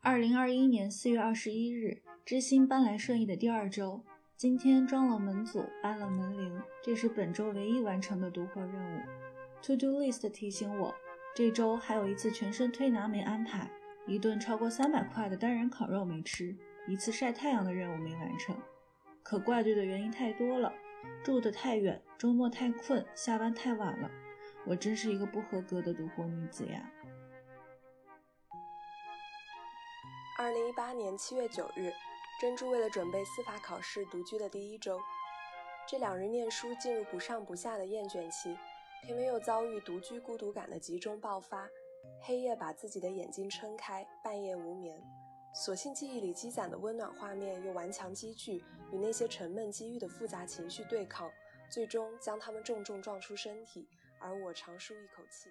二零二一年四月二十一日，知心搬来顺义的第二周，今天装了门组，安了门铃，这是本周唯一完成的独活任务。To do list 提醒我，这周还有一次全身推拿没安排，一顿超过三百块的单人烤肉没吃，一次晒太阳的任务没完成。可怪罪的原因太多了，住得太远，周末太困，下班太晚了，我真是一个不合格的独活女子呀。二零一八年七月九日，珍珠为了准备司法考试独居的第一周，这两日念书进入不上不下的厌倦期，偏偏又遭遇独居孤独感的集中爆发，黑夜把自己的眼睛撑开，半夜无眠，所幸记忆里积攒的温暖画面又顽强积聚，与那些沉闷积郁的复杂情绪对抗，最终将它们重重撞出身体，而我长舒一口气。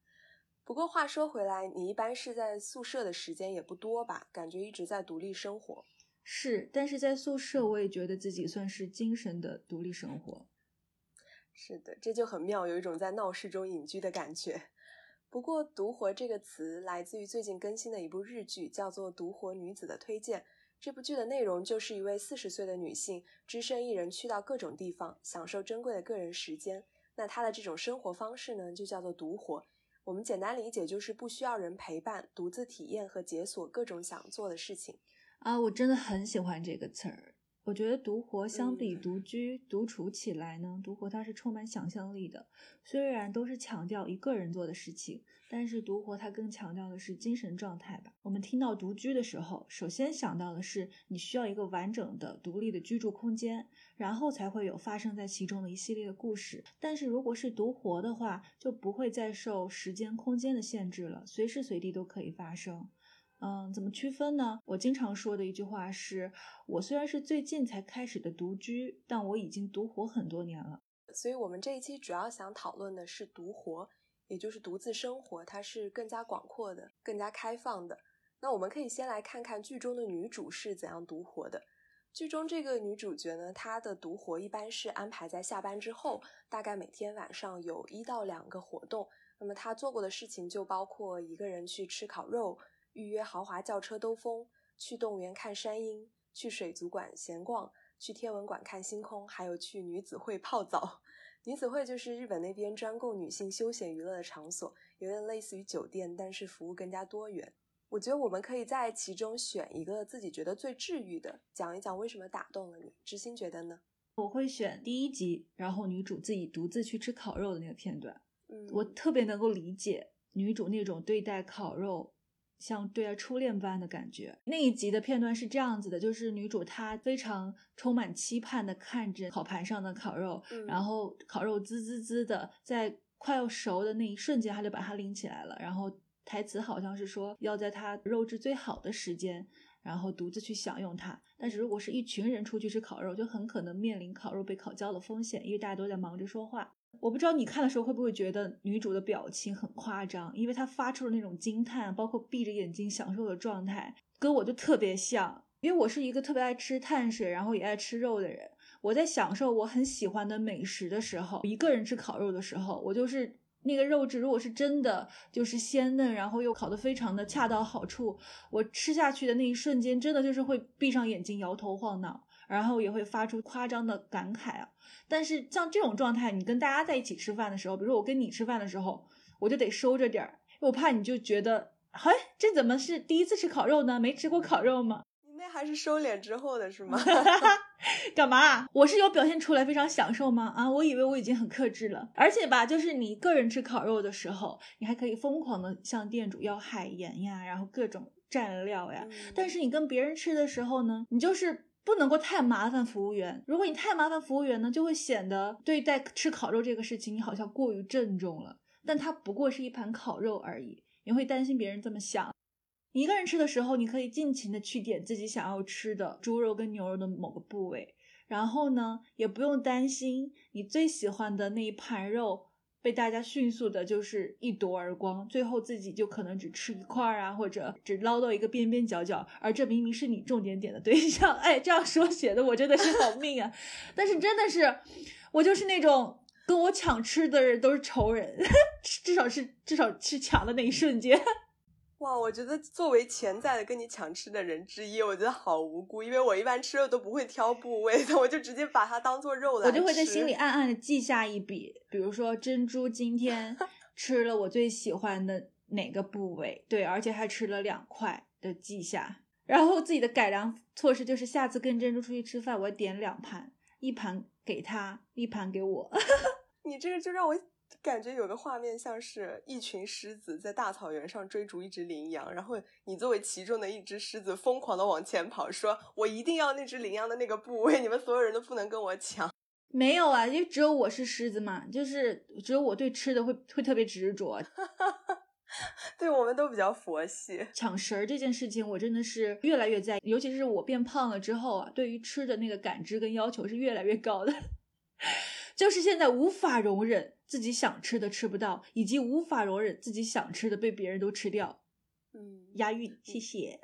不过话说回来，你一般是在宿舍的时间也不多吧？感觉一直在独立生活。是，但是在宿舍我也觉得自己算是精神的独立生活。是的，这就很妙，有一种在闹市中隐居的感觉。不过“独活”这个词来自于最近更新的一部日剧，叫做《独活女子的推荐》。这部剧的内容就是一位四十岁的女性，只身一人去到各种地方，享受珍贵的个人时间。那她的这种生活方式呢，就叫做“独活”。我们简单理解就是不需要人陪伴，独自体验和解锁各种想做的事情啊！我真的很喜欢这个词儿。我觉得独活相比独居、独处起来呢，独活它是充满想象力的。虽然都是强调一个人做的事情，但是独活它更强调的是精神状态吧。我们听到独居的时候，首先想到的是你需要一个完整的、独立的居住空间，然后才会有发生在其中的一系列的故事。但是如果是独活的话，就不会再受时间、空间的限制了，随时随地都可以发生。嗯，怎么区分呢？我经常说的一句话是：我虽然是最近才开始的独居，但我已经独活很多年了。所以，我们这一期主要想讨论的是独活，也就是独自生活，它是更加广阔的、更加开放的。那我们可以先来看看剧中的女主是怎样独活的。剧中这个女主角呢，她的独活一般是安排在下班之后，大概每天晚上有一到两个活动。那么她做过的事情就包括一个人去吃烤肉。预约豪华轿车兜风，去动物园看山鹰，去水族馆闲逛，去天文馆看星空，还有去女子会泡澡。女子会就是日本那边专供女性休闲娱乐的场所，有点类似于酒店，但是服务更加多元。我觉得我们可以在其中选一个自己觉得最治愈的，讲一讲为什么打动了你。知心觉得呢？我会选第一集，然后女主自己独自去吃烤肉的那个片段。嗯，我特别能够理解女主那种对待烤肉。像对待初恋般的感觉。那一集的片段是这样子的，就是女主她非常充满期盼的看着烤盘上的烤肉，然后烤肉滋滋滋的，在快要熟的那一瞬间，她就把它拎起来了。然后台词好像是说要在它肉质最好的时间，然后独自去享用它。但是如果是一群人出去吃烤肉，就很可能面临烤肉被烤焦的风险，因为大家都在忙着说话。我不知道你看的时候会不会觉得女主的表情很夸张，因为她发出了那种惊叹，包括闭着眼睛享受的状态，跟我就特别像。因为我是一个特别爱吃碳水，然后也爱吃肉的人。我在享受我很喜欢的美食的时候，一个人吃烤肉的时候，我就是那个肉质，如果是真的就是鲜嫩，然后又烤得非常的恰到好处，我吃下去的那一瞬间，真的就是会闭上眼睛摇头晃脑。然后也会发出夸张的感慨啊！但是像这种状态，你跟大家在一起吃饭的时候，比如说我跟你吃饭的时候，我就得收着点儿，我怕你就觉得，嘿，这怎么是第一次吃烤肉呢？没吃过烤肉吗？你那还是收敛之后的是吗？干嘛？我是有表现出来非常享受吗？啊，我以为我已经很克制了。而且吧，就是你一个人吃烤肉的时候，你还可以疯狂的向店主要海盐呀，然后各种蘸料呀。但是你跟别人吃的时候呢，你就是。不能够太麻烦服务员。如果你太麻烦服务员呢，就会显得对待吃烤肉这个事情，你好像过于郑重了。但它不过是一盘烤肉而已，你会担心别人这么想。你一个人吃的时候，你可以尽情的去点自己想要吃的猪肉跟牛肉的某个部位，然后呢，也不用担心你最喜欢的那一盘肉被大家迅速的就是一夺而光，最后自己就可能只吃一块儿啊，或者只捞到一个边边角角，而这明明是你重点点的对象。哎，这样说写的我真的是好命啊！但是真的是，我就是那种跟我抢吃的人都是仇人，至少是至少是抢的那一瞬间。哇，我觉得作为潜在的跟你抢吃的人之一，我觉得好无辜，因为我一般吃肉都不会挑部位的，我就直接把它当做肉来我就会在心里暗暗的记下一笔，比如说珍珠今天 吃了我最喜欢的哪个部位，对，而且还吃了两块的记下，然后自己的改良措施就是下次跟珍珠出去吃饭，我点两盘，一盘给他，一盘给我。你这个就让我。感觉有个画面，像是一群狮子在大草原上追逐一只羚羊，然后你作为其中的一只狮子，疯狂的往前跑，说：“我一定要那只羚羊的那个部位，你们所有人都不能跟我抢。”没有啊，因为只有我是狮子嘛，就是只有我对吃的会会特别执着。对，我们都比较佛系。抢食儿这件事情，我真的是越来越在意，尤其是我变胖了之后啊，对于吃的那个感知跟要求是越来越高的，就是现在无法容忍。自己想吃的吃不到，以及无法容忍自己想吃的被别人都吃掉。嗯，押韵，谢谢。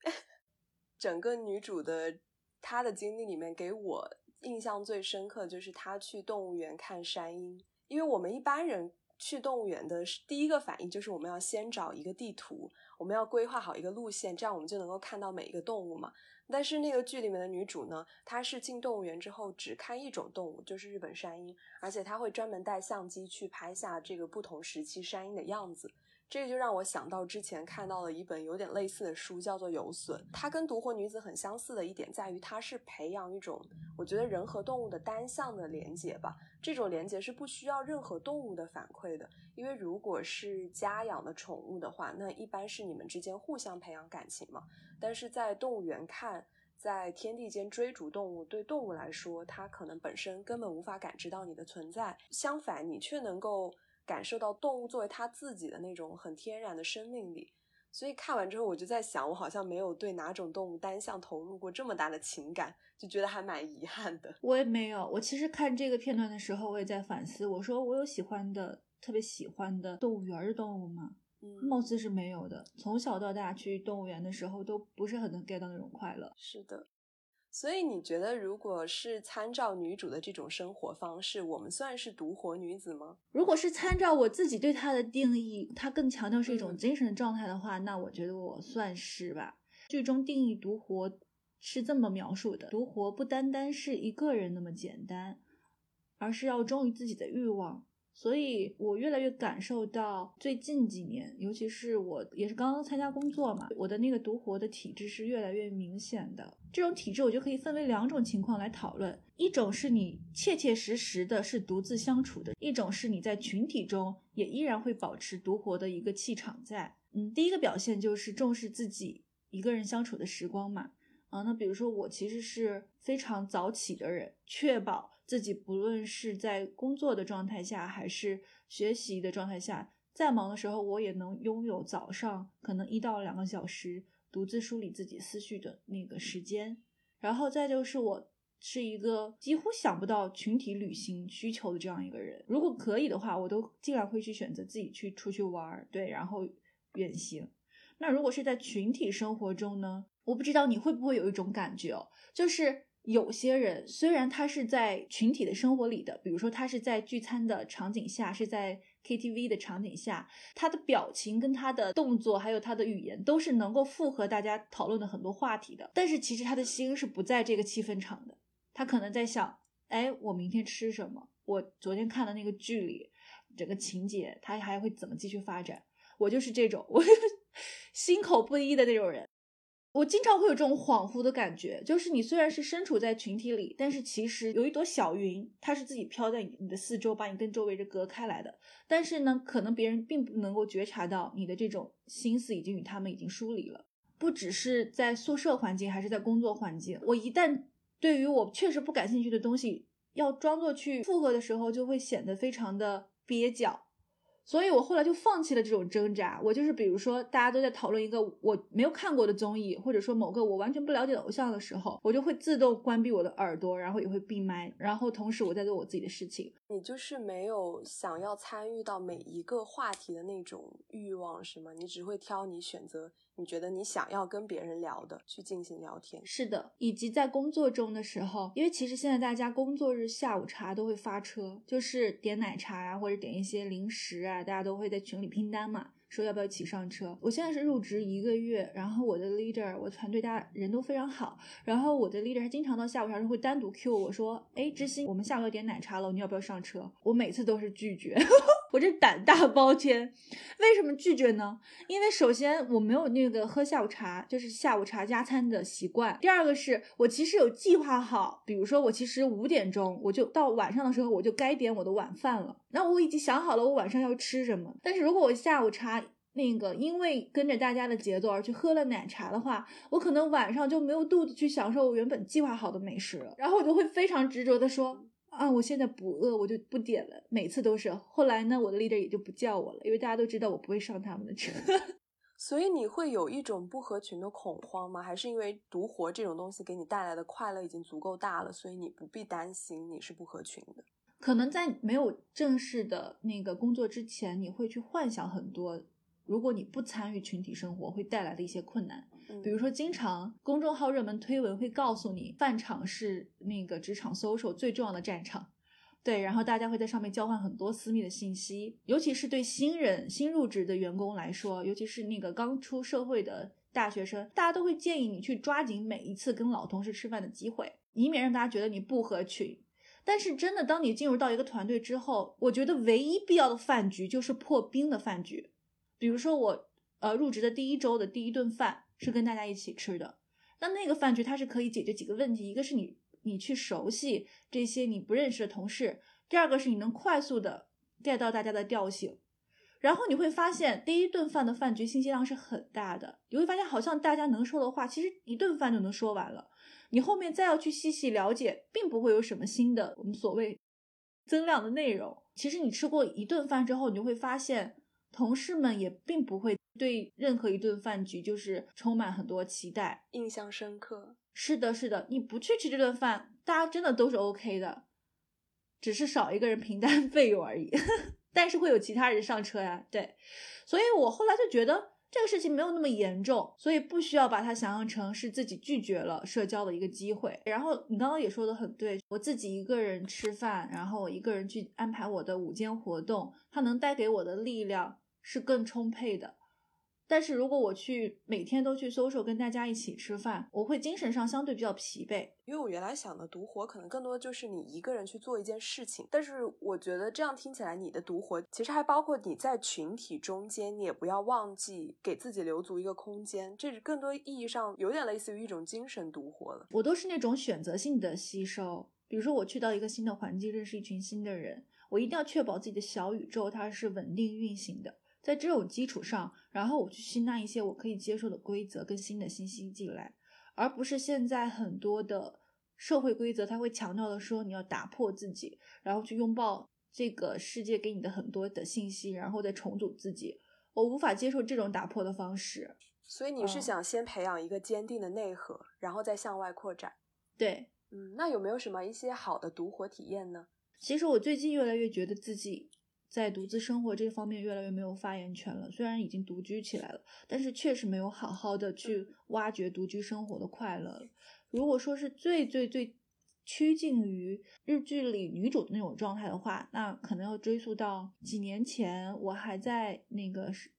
整个女主的她的经历里面，给我印象最深刻就是她去动物园看山鹰。因为我们一般人去动物园的第一个反应就是我们要先找一个地图，我们要规划好一个路线，这样我们就能够看到每一个动物嘛。但是那个剧里面的女主呢，她是进动物园之后只看一种动物，就是日本山鹰，而且她会专门带相机去拍下这个不同时期山鹰的样子。这个就让我想到之前看到了一本有点类似的书，叫做《游隼》。它跟《独活女子》很相似的一点在于，它是培养一种我觉得人和动物的单向的连接吧。这种连接是不需要任何动物的反馈的，因为如果是家养的宠物的话，那一般是你们之间互相培养感情嘛。但是在动物园看，在天地间追逐动物，对动物来说，它可能本身根本无法感知到你的存在，相反，你却能够。感受到动物作为它自己的那种很天然的生命力，所以看完之后我就在想，我好像没有对哪种动物单向投入过这么大的情感，就觉得还蛮遗憾的。我也没有，我其实看这个片段的时候，我也在反思，我说我有喜欢的、特别喜欢的动物园的动物吗？嗯，貌似是没有的。从小到大去动物园的时候，都不是很能 get 到那种快乐。是的。所以你觉得，如果是参照女主的这种生活方式，我们算是独活女子吗？如果是参照我自己对她的定义，她更强调是一种精神状态的话，那我觉得我算是吧。剧中定义独活是这么描述的：独活不单单是一个人那么简单，而是要忠于自己的欲望。所以，我越来越感受到，最近几年，尤其是我也是刚刚参加工作嘛，我的那个独活的体质是越来越明显的。这种体质，我就可以分为两种情况来讨论：一种是你切切实实的是独自相处的；一种是你在群体中也依然会保持独活的一个气场在。嗯，第一个表现就是重视自己一个人相处的时光嘛。啊，那比如说我其实是非常早起的人，确保。自己不论是在工作的状态下，还是学习的状态下，再忙的时候，我也能拥有早上可能一到两个小时独自梳理自己思绪的那个时间。然后再就是我是一个几乎想不到群体旅行需求的这样一个人。如果可以的话，我都尽量会去选择自己去出去玩儿，对，然后远行。那如果是在群体生活中呢？我不知道你会不会有一种感觉哦，就是。有些人虽然他是在群体的生活里的，比如说他是在聚餐的场景下，是在 KTV 的场景下，他的表情跟他的动作还有他的语言都是能够符合大家讨论的很多话题的。但是其实他的心是不在这个气氛场的，他可能在想，哎，我明天吃什么？我昨天看的那个剧里，整个情节他还会怎么继续发展？我就是这种，我 心口不一的那种人。我经常会有这种恍惚的感觉，就是你虽然是身处在群体里，但是其实有一朵小云，它是自己飘在你的四周，把你跟周围人隔开来的。但是呢，可能别人并不能够觉察到你的这种心思已经与他们已经疏离了。不只是在宿舍环境，还是在工作环境。我一旦对于我确实不感兴趣的东西，要装作去附和的时候，就会显得非常的蹩脚。所以我后来就放弃了这种挣扎。我就是，比如说大家都在讨论一个我没有看过的综艺，或者说某个我完全不了解的偶像的时候，我就会自动关闭我的耳朵，然后也会闭麦，然后同时我在做我自己的事情。你就是没有想要参与到每一个话题的那种欲望，是吗？你只会挑你选择。你觉得你想要跟别人聊的去进行聊天，是的，以及在工作中的时候，因为其实现在大家工作日下午茶都会发车，就是点奶茶呀，或者点一些零食啊，大家都会在群里拼单嘛。说要不要一起上车？我现在是入职一个月，然后我的 leader，我团队大家人都非常好，然后我的 leader 他经常到下午茶时会单独 Q 我说，哎，知心，我们下午要点奶茶了，你要不要上车？我每次都是拒绝，我这胆大包天。为什么拒绝呢？因为首先我没有那个喝下午茶，就是下午茶加餐的习惯。第二个是我其实有计划好，比如说我其实五点钟我就到晚上的时候我就该点我的晚饭了，那我已经想好了我晚上要吃什么。但是如果我下午茶那个，因为跟着大家的节奏而去喝了奶茶的话，我可能晚上就没有肚子去享受我原本计划好的美食了。然后我就会非常执着的说，啊，我现在不饿，我就不点了。每次都是。后来呢，我的 leader 也就不叫我了，因为大家都知道我不会上他们的车。所以你会有一种不合群的恐慌吗？还是因为独活这种东西给你带来的快乐已经足够大了，所以你不必担心你是不合群的？可能在没有正式的那个工作之前，你会去幻想很多。如果你不参与群体生活，会带来的一些困难，比如说，经常公众号热门推文会告诉你，饭场是那个职场 social 最重要的战场，对，然后大家会在上面交换很多私密的信息，尤其是对新人、新入职的员工来说，尤其是那个刚出社会的大学生，大家都会建议你去抓紧每一次跟老同事吃饭的机会，以免让大家觉得你不合群。但是真的，当你进入到一个团队之后，我觉得唯一必要的饭局就是破冰的饭局。比如说我，呃，入职的第一周的第一顿饭是跟大家一起吃的，那那个饭局它是可以解决几个问题，一个是你你去熟悉这些你不认识的同事，第二个是你能快速的 get 到大家的调性，然后你会发现第一顿饭的饭局信息量是很大的，你会发现好像大家能说的话，其实一顿饭就能说完了，你后面再要去细细了解，并不会有什么新的我们所谓增量的内容，其实你吃过一顿饭之后，你就会发现。同事们也并不会对任何一顿饭局就是充满很多期待，印象深刻。是的，是的，你不去吃这顿饭，大家真的都是 OK 的，只是少一个人平摊 费用而已。但是会有其他人上车呀，对。所以我后来就觉得这个事情没有那么严重，所以不需要把它想象成是自己拒绝了社交的一个机会。然后你刚刚也说的很对，我自己一个人吃饭，然后我一个人去安排我的午间活动，它能带给我的力量。是更充沛的，但是如果我去每天都去 social 跟大家一起吃饭，我会精神上相对比较疲惫。因为我原来想的独活可能更多的就是你一个人去做一件事情，但是我觉得这样听起来，你的独活其实还包括你在群体中间，你也不要忘记给自己留足一个空间，这是更多意义上有点类似于一种精神独活了。我都是那种选择性的吸收，比如说我去到一个新的环境，认识一群新的人，我一定要确保自己的小宇宙它是稳定运行的。在这种基础上，然后我去吸纳一些我可以接受的规则跟新的信息进来，而不是现在很多的社会规则，它会强调的说你要打破自己，然后去拥抱这个世界给你的很多的信息，然后再重组自己。我无法接受这种打破的方式。所以你是想先培养一个坚定的内核，然后再向外扩展。对，嗯，那有没有什么一些好的独活体验呢？其实我最近越来越觉得自己。在独自生活这方面越来越没有发言权了。虽然已经独居起来了，但是确实没有好好的去挖掘独居生活的快乐了。如果说是最最最趋近于日剧里女主的那种状态的话，那可能要追溯到几年前，我还在那个是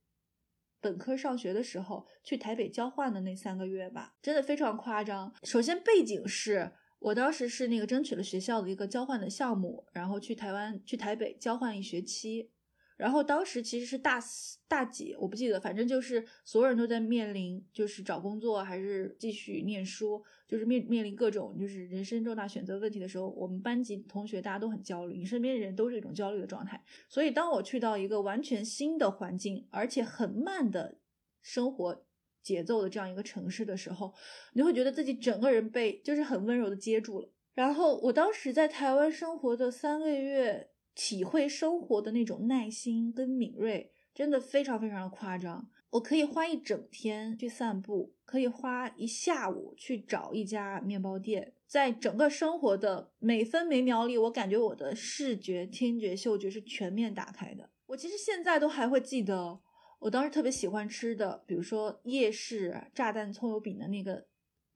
本科上学的时候去台北交换的那三个月吧，真的非常夸张。首先背景是。我当时是那个争取了学校的一个交换的项目，然后去台湾去台北交换一学期，然后当时其实是大四大几我不记得，反正就是所有人都在面临就是找工作还是继续念书，就是面面临各种就是人生重大选择问题的时候，我们班级同学大家都很焦虑，你身边的人都是一种焦虑的状态，所以当我去到一个完全新的环境，而且很慢的生活节奏的这样一个城市的时候，你会觉得自己整个人被就是很温柔的接住了。然后我当时在台湾生活的三个月，体会生活的那种耐心跟敏锐，真的非常非常的夸张。我可以花一整天去散步，可以花一下午去找一家面包店，在整个生活的每分每秒里，我感觉我的视觉、听觉、嗅觉是全面打开的。我其实现在都还会记得，我当时特别喜欢吃的，比如说夜市炸弹葱油饼的那个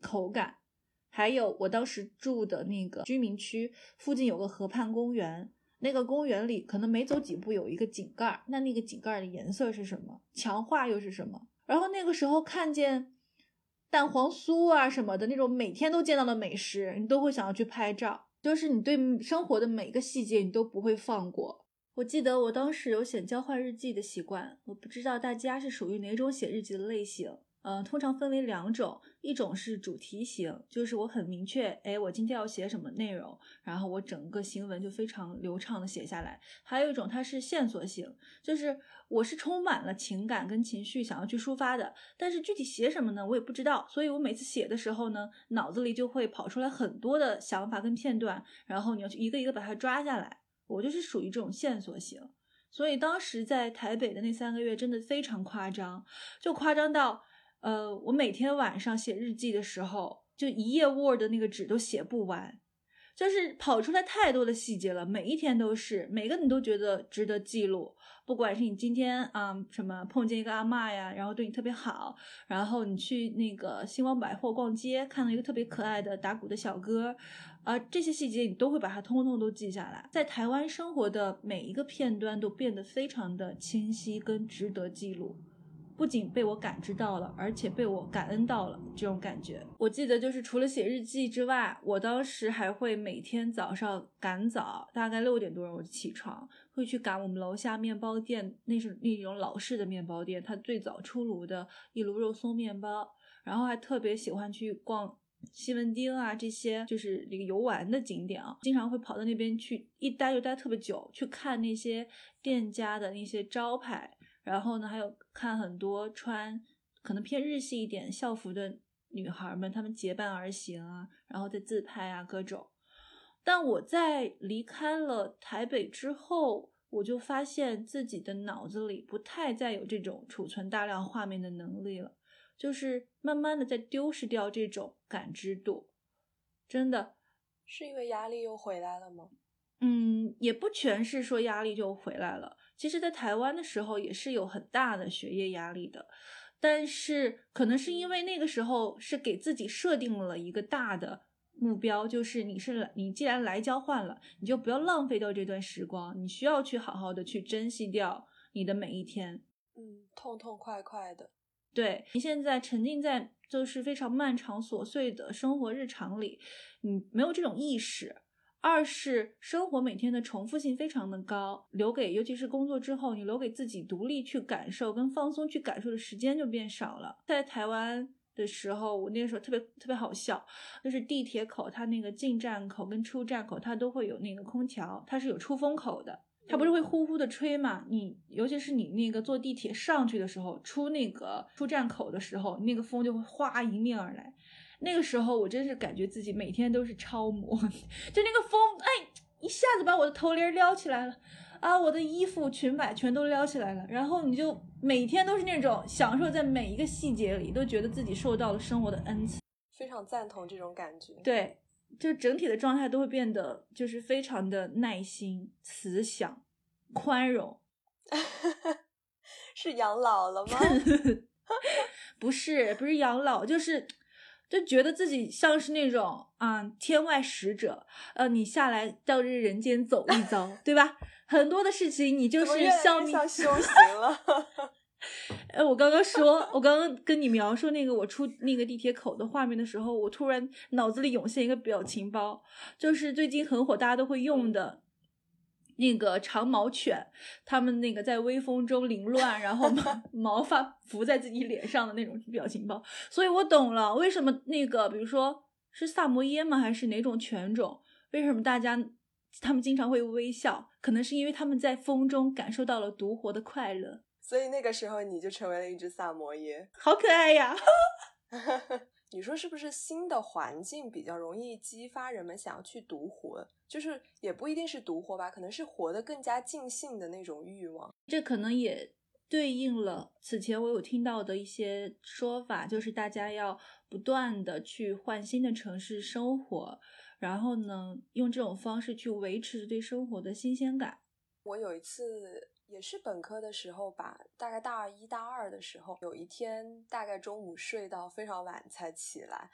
口感，还有我当时住的那个居民区附近有个河畔公园。那个公园里可能没走几步有一个井盖，那那个井盖的颜色是什么？强化又是什么？然后那个时候看见蛋黄酥啊什么的那种每天都见到的美食，你都会想要去拍照。就是你对生活的每个细节你都不会放过。我记得我当时有写交换日记的习惯，我不知道大家是属于哪种写日记的类型。呃，通常分为两种，一种是主题型，就是我很明确，哎，我今天要写什么内容，然后我整个行文就非常流畅的写下来。还有一种，它是线索型，就是我是充满了情感跟情绪想要去抒发的，但是具体写什么呢，我也不知道，所以我每次写的时候呢，脑子里就会跑出来很多的想法跟片段，然后你要去一个一个把它抓下来。我就是属于这种线索型，所以当时在台北的那三个月真的非常夸张，就夸张到。呃，我每天晚上写日记的时候，就一页 Word 那个纸都写不完，就是跑出来太多的细节了。每一天都是，每个你都觉得值得记录。不管是你今天啊什么碰见一个阿嬷呀，然后对你特别好，然后你去那个星光百货逛街，看到一个特别可爱的打鼓的小哥，而，这些细节你都会把它通通都记下来。在台湾生活的每一个片段都变得非常的清晰跟值得记录。不仅被我感知到了，而且被我感恩到了，这种感觉。我记得就是除了写日记之外，我当时还会每天早上赶早，大概六点多钟我就起床，会去赶我们楼下面包店，那是那种老式的面包店，它最早出炉的一炉肉松面包。然后还特别喜欢去逛西门町啊，这些就是这个游玩的景点啊，经常会跑到那边去，一待就待特别久，去看那些店家的那些招牌。然后呢，还有看很多穿可能偏日系一点校服的女孩们，她们结伴而行啊，然后再自拍啊，各种。但我在离开了台北之后，我就发现自己的脑子里不太再有这种储存大量画面的能力了，就是慢慢的在丢失掉这种感知度。真的是因为压力又回来了吗？嗯，也不全是说压力就回来了。其实，在台湾的时候也是有很大的学业压力的，但是可能是因为那个时候是给自己设定了一个大的目标，就是你是来，你既然来交换了，你就不要浪费掉这段时光，你需要去好好的去珍惜掉你的每一天。嗯，痛痛快快的。对你现在沉浸在就是非常漫长琐碎的生活日常里，你没有这种意识。二是生活每天的重复性非常的高，留给尤其是工作之后，你留给自己独立去感受跟放松去感受的时间就变少了。在台湾的时候，我那个时候特别特别好笑，就是地铁口它那个进站口跟出站口它都会有那个空调，它是有出风口的，它不是会呼呼的吹嘛？你尤其是你那个坐地铁上去的时候，出那个出站口的时候，那个风就会哗迎面而来。那个时候我真是感觉自己每天都是超模，就那个风，哎，一下子把我的头帘撩起来了，啊，我的衣服裙摆全都撩起来了，然后你就每天都是那种享受在每一个细节里，都觉得自己受到了生活的恩赐，非常赞同这种感觉。对，就整体的状态都会变得就是非常的耐心、慈祥、宽容。是养老了吗？不是，不是养老，就是。就觉得自己像是那种啊天外使者，呃，你下来到这人间走一遭，对吧？很多的事情你就是消灭修行了。哎，我刚刚说，我刚刚跟你描述那个我出那个地铁口的画面的时候，我突然脑子里涌现一个表情包，就是最近很火，大家都会用的。那个长毛犬，他们那个在微风中凌乱，然后毛 毛发浮在自己脸上的那种表情包，所以我懂了，为什么那个，比如说是萨摩耶吗，还是哪种犬种？为什么大家他们经常会微笑？可能是因为他们在风中感受到了独活的快乐。所以那个时候你就成为了一只萨摩耶，好可爱呀！你说是不是新的环境比较容易激发人们想要去独活？就是也不一定是独活吧，可能是活得更加尽兴的那种欲望。这可能也对应了此前我有听到的一些说法，就是大家要不断的去换新的城市生活，然后呢，用这种方式去维持对生活的新鲜感。我有一次。也是本科的时候吧，大概大一、大二的时候，有一天大概中午睡到非常晚才起来，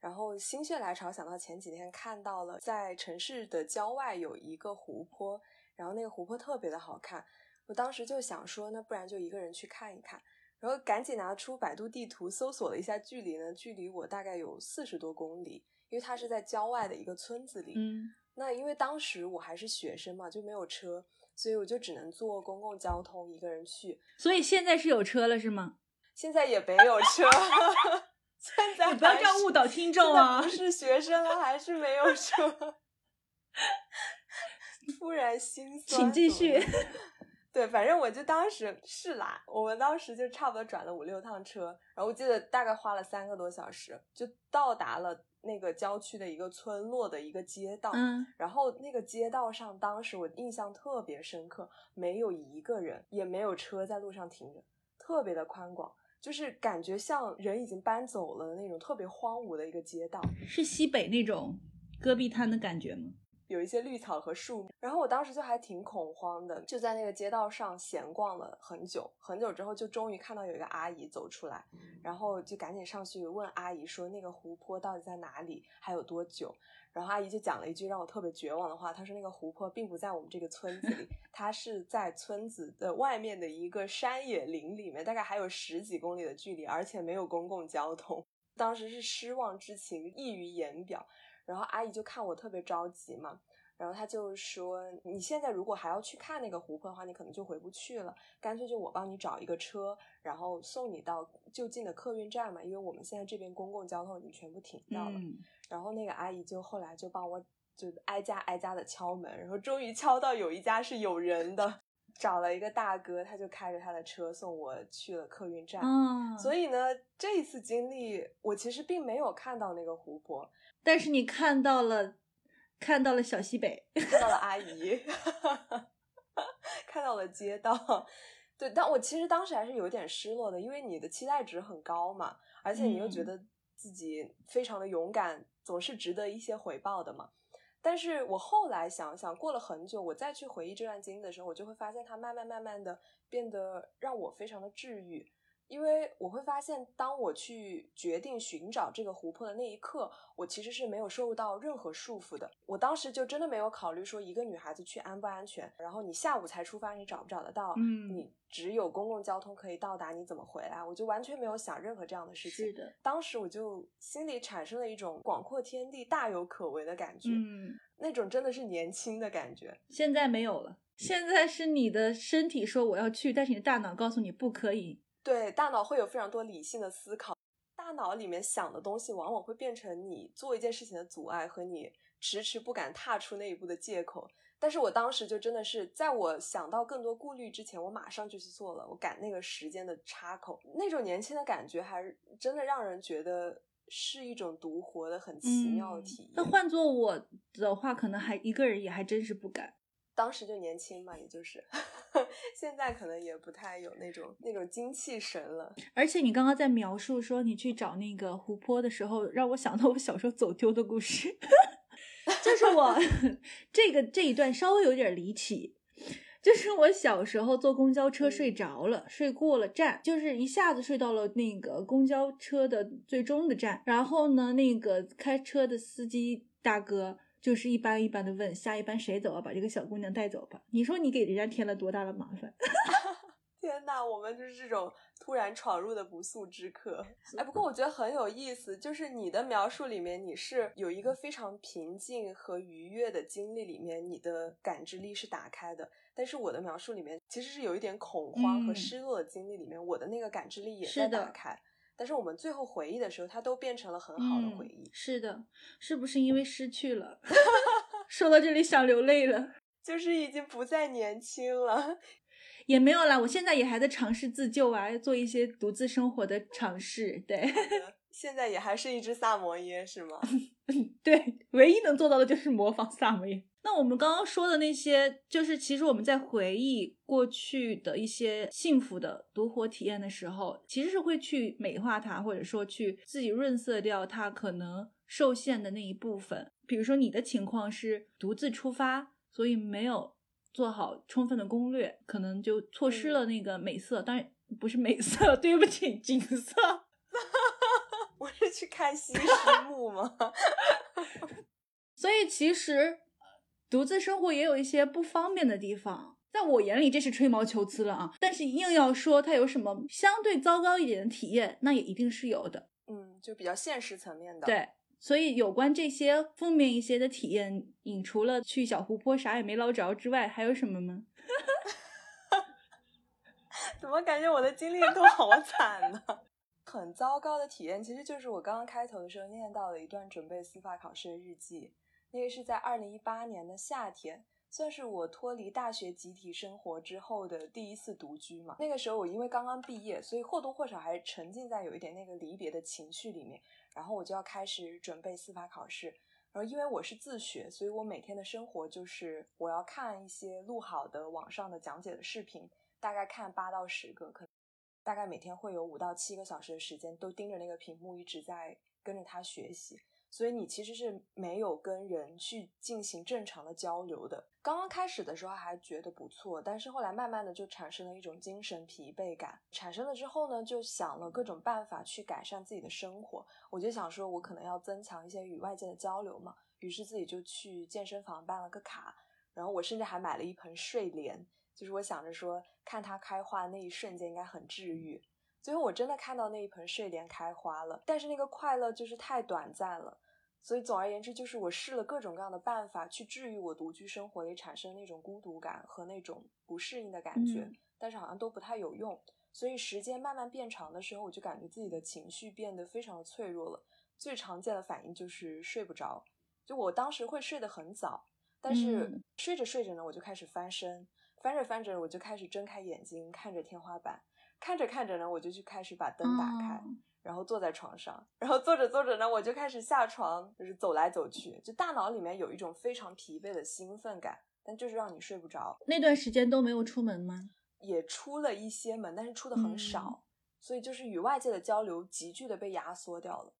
然后心血来潮想到前几天看到了在城市的郊外有一个湖泊，然后那个湖泊特别的好看，我当时就想说，那不然就一个人去看一看，然后赶紧拿出百度地图搜索了一下距离呢，距离我大概有四十多公里，因为它是在郊外的一个村子里。嗯，那因为当时我还是学生嘛，就没有车。所以我就只能坐公共交通一个人去。所以现在是有车了是吗？现在也没有车。现在你不要这样误导听众啊！不是学生了，还是没有车。突然心酸。请继续。对，反正我就当时是啦，我们当时就差不多转了五六趟车，然后我记得大概花了三个多小时，就到达了。那个郊区的一个村落的一个街道，嗯，然后那个街道上，当时我印象特别深刻，没有一个人，也没有车在路上停着，特别的宽广，就是感觉像人已经搬走了的那种特别荒芜的一个街道，是西北那种戈壁滩的感觉吗？有一些绿草和树，然后我当时就还挺恐慌的，就在那个街道上闲逛了很久，很久之后就终于看到有一个阿姨走出来，然后就赶紧上去问阿姨说那个湖泊到底在哪里，还有多久？然后阿姨就讲了一句让我特别绝望的话，她说那个湖泊并不在我们这个村子里，它是在村子的外面的一个山野林里面，大概还有十几公里的距离，而且没有公共交通。当时是失望之情溢于言表。然后阿姨就看我特别着急嘛，然后她就说：“你现在如果还要去看那个湖泊的话，你可能就回不去了。干脆就我帮你找一个车，然后送你到就近的客运站嘛，因为我们现在这边公共交通已经全部停掉了。”然后那个阿姨就后来就帮我就挨家挨家的敲门，然后终于敲到有一家是有人的，找了一个大哥，他就开着他的车送我去了客运站。嗯，所以呢，这一次经历我其实并没有看到那个湖泊。但是你看到了，看到了小西北，看到了阿姨，看到了街道，对，但我其实当时还是有点失落的，因为你的期待值很高嘛，而且你又觉得自己非常的勇敢，总是值得一些回报的嘛。但是我后来想想，过了很久，我再去回忆这段经历的时候，我就会发现它慢慢慢慢的变得让我非常的治愈。因为我会发现，当我去决定寻找这个湖泊的那一刻，我其实是没有受到任何束缚的。我当时就真的没有考虑说一个女孩子去安不安全，然后你下午才出发，你找不找得到？嗯，你只有公共交通可以到达，你怎么回来？我就完全没有想任何这样的事情。是的，当时我就心里产生了一种广阔天地大有可为的感觉，嗯，那种真的是年轻的感觉。现在没有了，现在是你的身体说我要去，但是你的大脑告诉你不可以。对，大脑会有非常多理性的思考，大脑里面想的东西往往会变成你做一件事情的阻碍和你迟迟不敢踏出那一步的借口。但是我当时就真的是在我想到更多顾虑之前，我马上就去做了，我赶那个时间的插口，那种年轻的感觉还是真的让人觉得是一种独活的很奇妙的体验。那换做我的话，可能还一个人也还真是不敢。当时就年轻嘛，也就是，现在可能也不太有那种那种精气神了。而且你刚刚在描述说你去找那个湖泊的时候，让我想到我小时候走丢的故事。就是我 这个这一段稍微有点离奇，就是我小时候坐公交车睡着了，睡过了站，就是一下子睡到了那个公交车的最终的站。然后呢，那个开车的司机大哥。就是一般一般的问下一班谁走啊？把这个小姑娘带走吧。你说你给人家添了多大的麻烦？天呐，我们就是这种突然闯入的不速之客。哎，不过我觉得很有意思，就是你的描述里面，你是有一个非常平静和愉悦的经历，里面你的感知力是打开的。但是我的描述里面其实是有一点恐慌和失落的经历，里面我的那个感知力也在打开。但是我们最后回忆的时候，它都变成了很好的回忆。是的，是不是因为失去了？说到这里想流泪了，就是已经不再年轻了。也没有啦，我现在也还在尝试自救啊，做一些独自生活的尝试。对，现在也还是一只萨摩耶是吗？对，唯一能做到的就是模仿萨摩耶。那我们刚刚说的那些，就是其实我们在回忆过去的一些幸福的独活体验的时候，其实是会去美化它，或者说去自己润色掉它可能受限的那一部分。比如说你的情况是独自出发，所以没有做好充分的攻略，可能就错失了那个美色。当然不是美色，对不起，景色。我是去看西施墓吗？所以其实。独自生活也有一些不方便的地方，在我眼里这是吹毛求疵了啊！但是硬要说它有什么相对糟糕一点的体验，那也一定是有的。嗯，就比较现实层面的。对，所以有关这些负面一些的体验，你除了去小湖泊啥也没捞着之外，还有什么吗？怎么感觉我的经历都好惨呢？很糟糕的体验，其实就是我刚刚开头的时候念到的一段准备司法考试的日记。那个是在二零一八年的夏天，算是我脱离大学集体生活之后的第一次独居嘛。那个时候我因为刚刚毕业，所以或多或少还沉浸在有一点那个离别的情绪里面。然后我就要开始准备司法考试。然后因为我是自学，所以我每天的生活就是我要看一些录好的网上的讲解的视频，大概看八到十个，可大概每天会有五到七个小时的时间都盯着那个屏幕，一直在跟着他学习。所以你其实是没有跟人去进行正常的交流的。刚刚开始的时候还觉得不错，但是后来慢慢的就产生了一种精神疲惫感。产生了之后呢，就想了各种办法去改善自己的生活。我就想说，我可能要增强一些与外界的交流嘛。于是自己就去健身房办了个卡，然后我甚至还买了一盆睡莲，就是我想着说，看它开花那一瞬间应该很治愈。最后我真的看到那一盆睡莲开花了，但是那个快乐就是太短暂了。所以总而言之，就是我试了各种各样的办法去治愈我独居生活里产生那种孤独感和那种不适应的感觉，但是好像都不太有用。所以时间慢慢变长的时候，我就感觉自己的情绪变得非常的脆弱了。最常见的反应就是睡不着，就我当时会睡得很早，但是睡着睡着呢，我就开始翻身，翻着翻着我就开始睁开眼睛看着天花板，看着看着呢，我就去开始把灯打开。然后坐在床上，然后坐着坐着呢，我就开始下床，就是走来走去，就大脑里面有一种非常疲惫的兴奋感，但就是让你睡不着。那段时间都没有出门吗？也出了一些门，但是出的很少，所以就是与外界的交流急剧的被压缩掉了。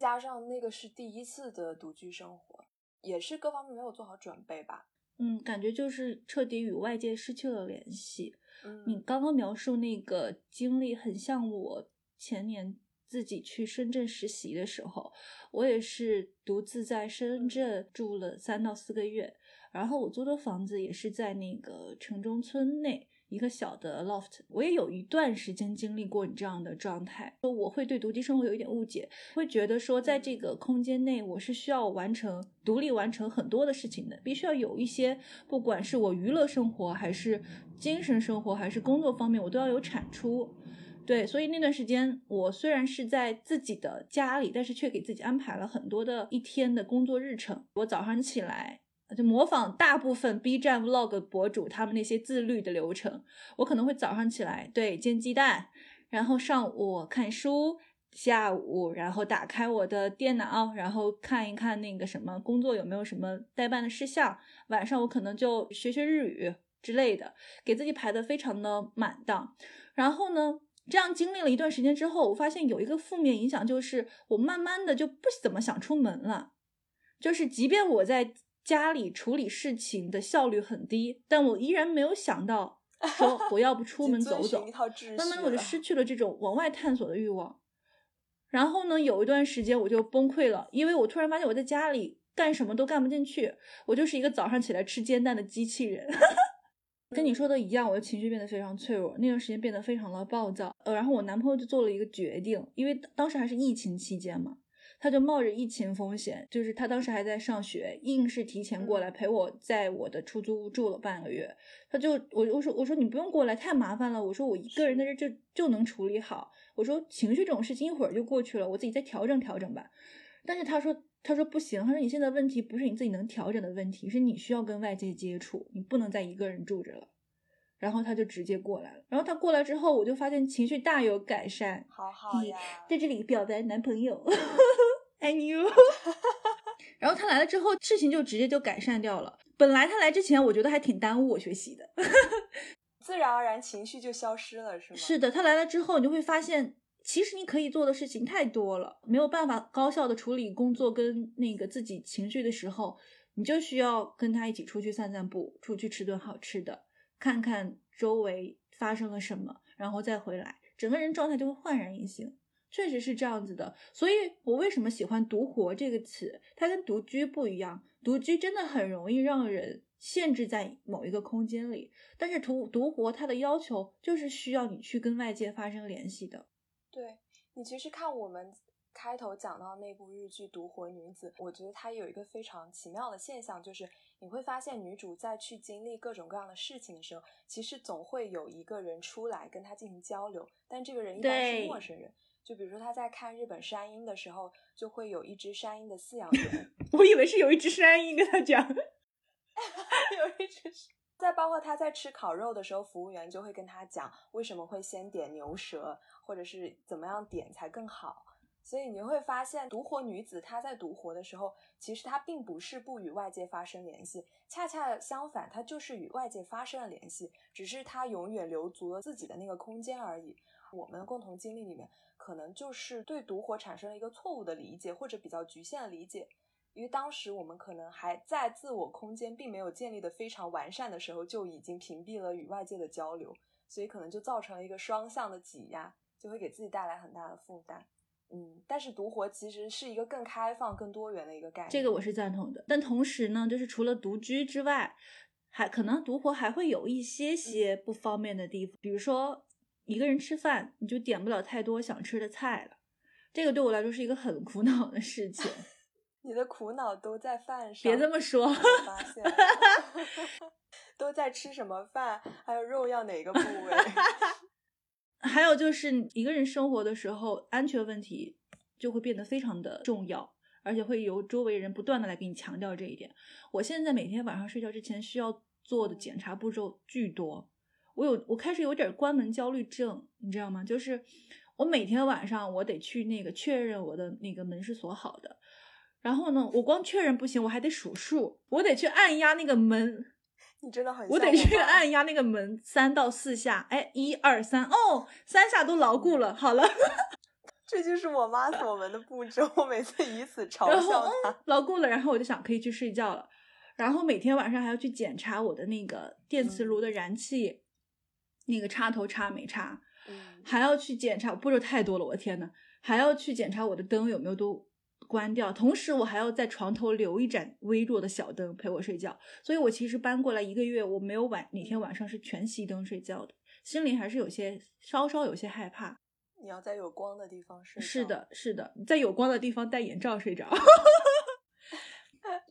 加上那个是第一次的独居生活，也是各方面没有做好准备吧。嗯，感觉就是彻底与外界失去了联系。嗯，你刚刚描述那个经历很像我前年。自己去深圳实习的时候，我也是独自在深圳住了三到四个月，然后我租的房子也是在那个城中村内一个小的 loft。我也有一段时间经历过你这样的状态，我会对独居生活有一点误解，会觉得说在这个空间内我是需要完成独立完成很多的事情的，必须要有一些，不管是我娱乐生活还是精神生活还是工作方面，我都要有产出。对，所以那段时间我虽然是在自己的家里，但是却给自己安排了很多的一天的工作日程。我早上起来就模仿大部分 B 站 Vlog 博主他们那些自律的流程，我可能会早上起来对煎鸡蛋，然后上午看书，下午然后打开我的电脑，然后看一看那个什么工作有没有什么待办的事项，晚上我可能就学学日语之类的，给自己排的非常的满当。然后呢？这样经历了一段时间之后，我发现有一个负面影响，就是我慢慢的就不怎么想出门了。就是即便我在家里处理事情的效率很低，但我依然没有想到说我要不出门走走。慢慢的我就失去了这种往外探索的欲望。然后呢，有一段时间我就崩溃了，因为我突然发现我在家里干什么都干不进去，我就是一个早上起来吃煎蛋的机器人。跟你说的一样，我的情绪变得非常脆弱，那段时间变得非常的暴躁。呃，然后我男朋友就做了一个决定，因为当时还是疫情期间嘛，他就冒着疫情风险，就是他当时还在上学，硬是提前过来陪我在我的出租屋住了半个月。他就我我说我说你不用过来，太麻烦了。我说我一个人在这就就能处理好。我说情绪这种事情一会儿就过去了，我自己再调整调整吧。但是他说。他说不行，他说你现在问题不是你自己能调整的问题，是你需要跟外界接触，你不能再一个人住着了。然后他就直接过来了。然后他过来之后，我就发现情绪大有改善。好好呀，在这里表白男朋友，爱你哟。然后他来了之后，事情就直接就改善掉了。本来他来之前，我觉得还挺耽误我学习的，自然而然情绪就消失了，是吗？是的，他来了之后，你就会发现，其实你可以做的事情太多了，没有办法高效的处理工作跟那个自己情绪的时候，你就需要跟他一起出去散散步，出去吃顿好吃的，看看周围发生了什么，然后再回来，整个人状态就会焕然一新。确实是这样子的，所以我为什么喜欢“独活”这个词？它跟独居不一样，独居真的很容易让人限制在某一个空间里，但是独独活它的要求就是需要你去跟外界发生联系的。对你其实看我们开头讲到那部日剧《独活女子》，我觉得它有一个非常奇妙的现象，就是你会发现女主在去经历各种各样的事情的时候，其实总会有一个人出来跟她进行交流，但这个人一般是陌生人。就比如说他在看日本山鹰的时候，就会有一只山鹰的饲养员。我以为是有一只山鹰跟他讲。再包括他在吃烤肉的时候，服务员就会跟他讲为什么会先点牛舌，或者是怎么样点才更好。所以你会发现，独活女子她在独活的时候，其实她并不是不与外界发生联系，恰恰相反，她就是与外界发生了联系，只是她永远留足了自己的那个空间而已。我们的共同经历里面。可能就是对独活产生了一个错误的理解，或者比较局限的理解，因为当时我们可能还在自我空间并没有建立的非常完善的时候，就已经屏蔽了与外界的交流，所以可能就造成了一个双向的挤压，就会给自己带来很大的负担。嗯，但是独活其实是一个更开放、更多元的一个概念，这个我是赞同的。但同时呢，就是除了独居之外，还可能独活还会有一些些不方便的地方，比如说。一个人吃饭，你就点不了太多想吃的菜了，这个对我来说是一个很苦恼的事情。你的苦恼都在饭上，别这么说。发现 都在吃什么饭，还有肉要哪个部位？还有就是一个人生活的时候，安全问题就会变得非常的重要，而且会由周围人不断的来给你强调这一点。我现在每天晚上睡觉之前需要做的检查步骤巨多。我有，我开始有点关门焦虑症，你知道吗？就是我每天晚上我得去那个确认我的那个门是锁好的，然后呢，我光确认不行，我还得数数，我得去按压那个门。你真的很，我得去按压那个门三到四下，哎，一二三，哦，三下都牢固了，好了。这就是我妈锁门的步骤，我每次以此嘲笑她。牢固了，然后我就想可以去睡觉了，然后每天晚上还要去检查我的那个电磁炉的燃气。那个插头插没插，还要去检查，步骤太多了，我的天呐，还要去检查我的灯有没有都关掉，同时我还要在床头留一盏微弱的小灯陪我睡觉。所以我其实搬过来一个月，我没有晚哪天晚上是全熄灯睡觉的，心里还是有些稍稍有些害怕。你要在有光的地方睡。是的，是的，在有光的地方戴眼罩睡着。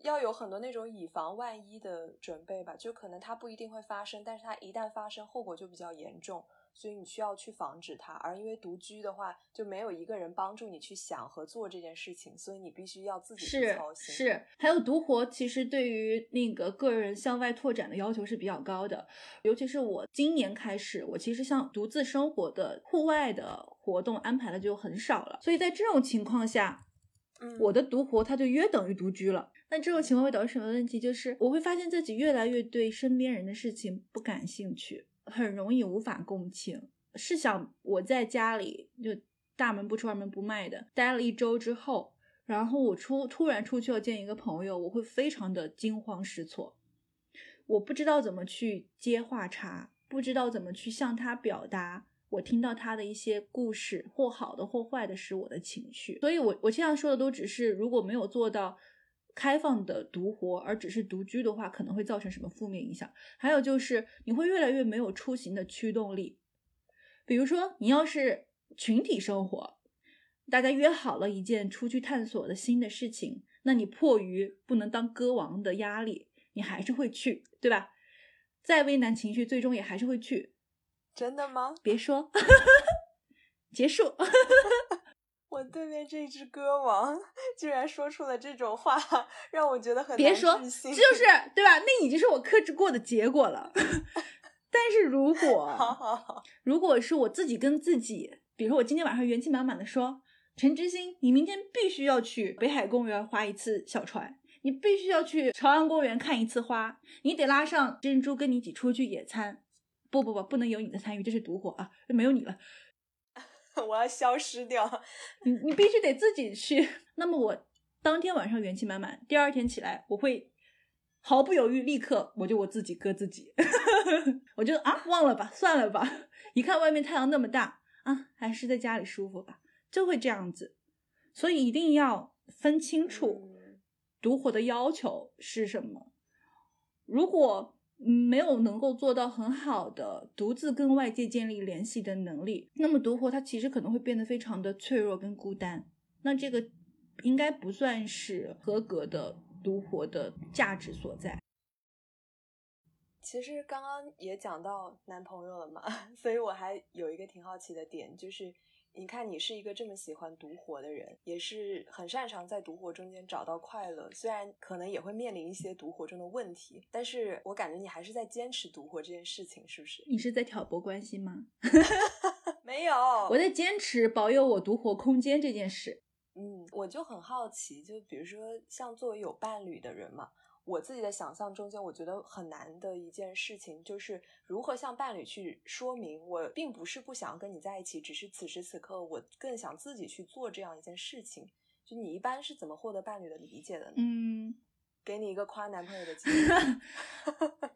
要有很多那种以防万一的准备吧，就可能它不一定会发生，但是它一旦发生，后果就比较严重，所以你需要去防止它。而因为独居的话，就没有一个人帮助你去想和做这件事情，所以你必须要自己去操心。是，还有独活，其实对于那个个人向外拓展的要求是比较高的，尤其是我今年开始，我其实像独自生活的户外的活动安排的就很少了，所以在这种情况下。我的独活，它就约等于独居了。那这种情况会导致什么问题？就是我会发现自己越来越对身边人的事情不感兴趣，很容易无法共情。试想我在家里就大门不出二门不迈的待了一周之后，然后我出突然出去要见一个朋友，我会非常的惊慌失措，我不知道怎么去接话茬，不知道怎么去向他表达。我听到他的一些故事，或好的或坏的，使我的情绪。所以，我我现在说的都只是，如果没有做到开放的独活，而只是独居的话，可能会造成什么负面影响？还有就是，你会越来越没有出行的驱动力。比如说，你要是群体生活，大家约好了一件出去探索的新的事情，那你迫于不能当歌王的压力，你还是会去，对吧？再为难情绪，最终也还是会去。真的吗？别说，结束。我对面这只歌王居然说出了这种话，让我觉得很别说，这就是对吧？那已经是我克制过的结果了。但是如果好好好，如果是我自己跟自己，比如说我今天晚上元气满满的说，陈之星，你明天必须要去北海公园划一次小船，你必须要去朝阳公园看一次花，你得拉上珍珠跟你一起出去野餐。不不不，不能有你的参与，这是独活啊，没有你了，我要消失掉。你你必须得自己去。那么我当天晚上元气满满，第二天起来我会毫不犹豫，立刻我就我自己割自己，我就啊忘了吧，算了吧。一看外面太阳那么大啊，还是在家里舒服吧，就会这样子。所以一定要分清楚嗯独活的要求是什么。如果嗯没有能够做到很好的独自跟外界建立联系的能力，那么独活它其实可能会变得非常的脆弱跟孤单。那这个应该不算是合格的独活的价值所在。其实刚刚也讲到男朋友了嘛，所以我还有一个挺好奇的点，就是你看你是一个这么喜欢独活的人，也是很擅长在独活中间找到快乐，虽然可能也会面临一些独活中的问题，但是我感觉你还是在坚持独活这件事情，是不是？你是在挑拨关系吗？没有，我在坚持保有我独活空间这件事。嗯，我就很好奇，就比如说像作为有伴侣的人嘛，我自己的想象中间，我觉得很难的一件事情，就是如何向伴侣去说明，我并不是不想跟你在一起，只是此时此刻我更想自己去做这样一件事情。就你一般是怎么获得伴侣的理解的呢？嗯，给你一个夸男朋友的机会，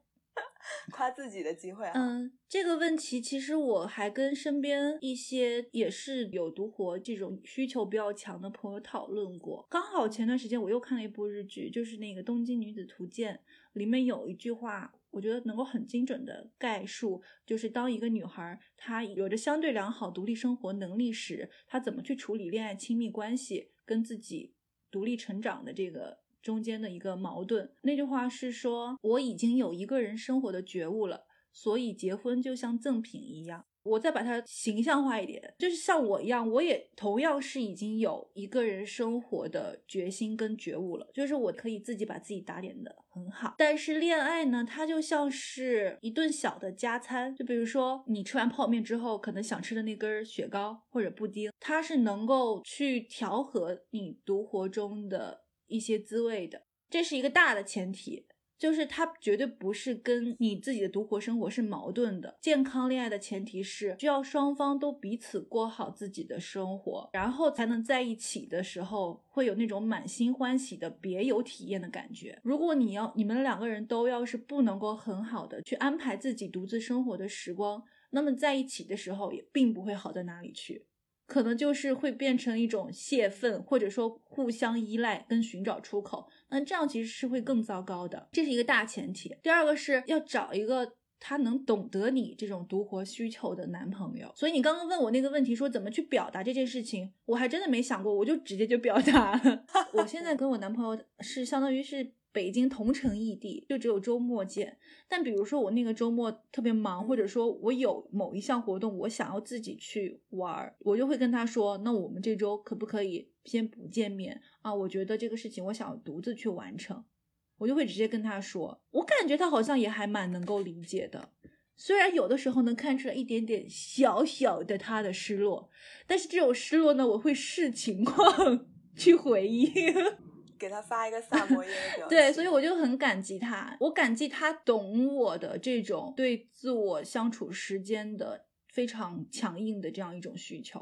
夸自己的机会啊。嗯，这个问题其实我还跟身边一些也是有独活这种需求比较强的朋友讨论过。刚好前段时间我又看了一部日剧，就是那个《东京女子图鉴》，里面有一句话，我觉得能够很精准的概述，就是当一个女孩她有着相对良好独立生活能力时，她怎么去处理恋爱亲密关系跟自己独立成长的这个中间的一个矛盾。那句话是说，我已经有一个人生活的觉悟了，所以结婚就像赠品一样。我再把它形象化一点，就是像我一样，我也同样是已经有一个人生活的决心跟觉悟了，就是我可以自己把自己打点的很好。但是恋爱呢，它就像是一顿小的加餐，就比如说你吃完泡面之后，可能想吃的那根雪糕或者布丁，它是能够去调和你独活中的一些滋味的，这是一个大的前提。就是它绝对不是跟你自己的独活生活是矛盾的。健康恋爱的前提是需要双方都彼此过好自己的生活，然后才能在一起的时候会有那种满心欢喜的别有体验的感觉。如果你要你们两个人都要是不能够很好的去安排自己独自生活的时光，那么在一起的时候也并不会好到哪里去。可能就是会变成一种泄愤，或者说互相依赖跟寻找出口，那这样其实是会更糟糕的，这是一个大前提。第二个是要找一个他能懂得你这种独活需求的男朋友。所以你刚刚问我那个问题，说怎么去表达这件事情，我还真的没想过，我就直接就表达了。我现在跟我男朋友是相当于是。北京同城异地，就只有周末见。但比如说我那个周末特别忙，或者说我有某一项活动，我想要自己去玩，我就会跟他说：“那我们这周可不可以先不见面啊？我觉得这个事情我想要独自去完成。”我就会直接跟他说。我感觉他好像也还蛮能够理解的，虽然有的时候能看出来一点点小小的他的失落，但是这种失落呢，我会视情况 去回应。给他发一个萨摩耶的表情。对，所以我就很感激他，我感激他懂我的这种对自我相处时间的非常强硬的这样一种需求。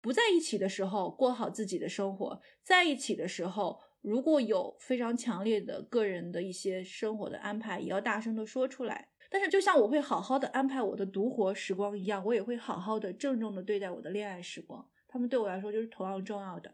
不在一起的时候过好自己的生活，在一起的时候如果有非常强烈的个人的一些生活的安排，也要大声的说出来。但是就像我会好好的安排我的独活时光一样，我也会好好的郑重的对待我的恋爱时光，他们对我来说就是同样重要的。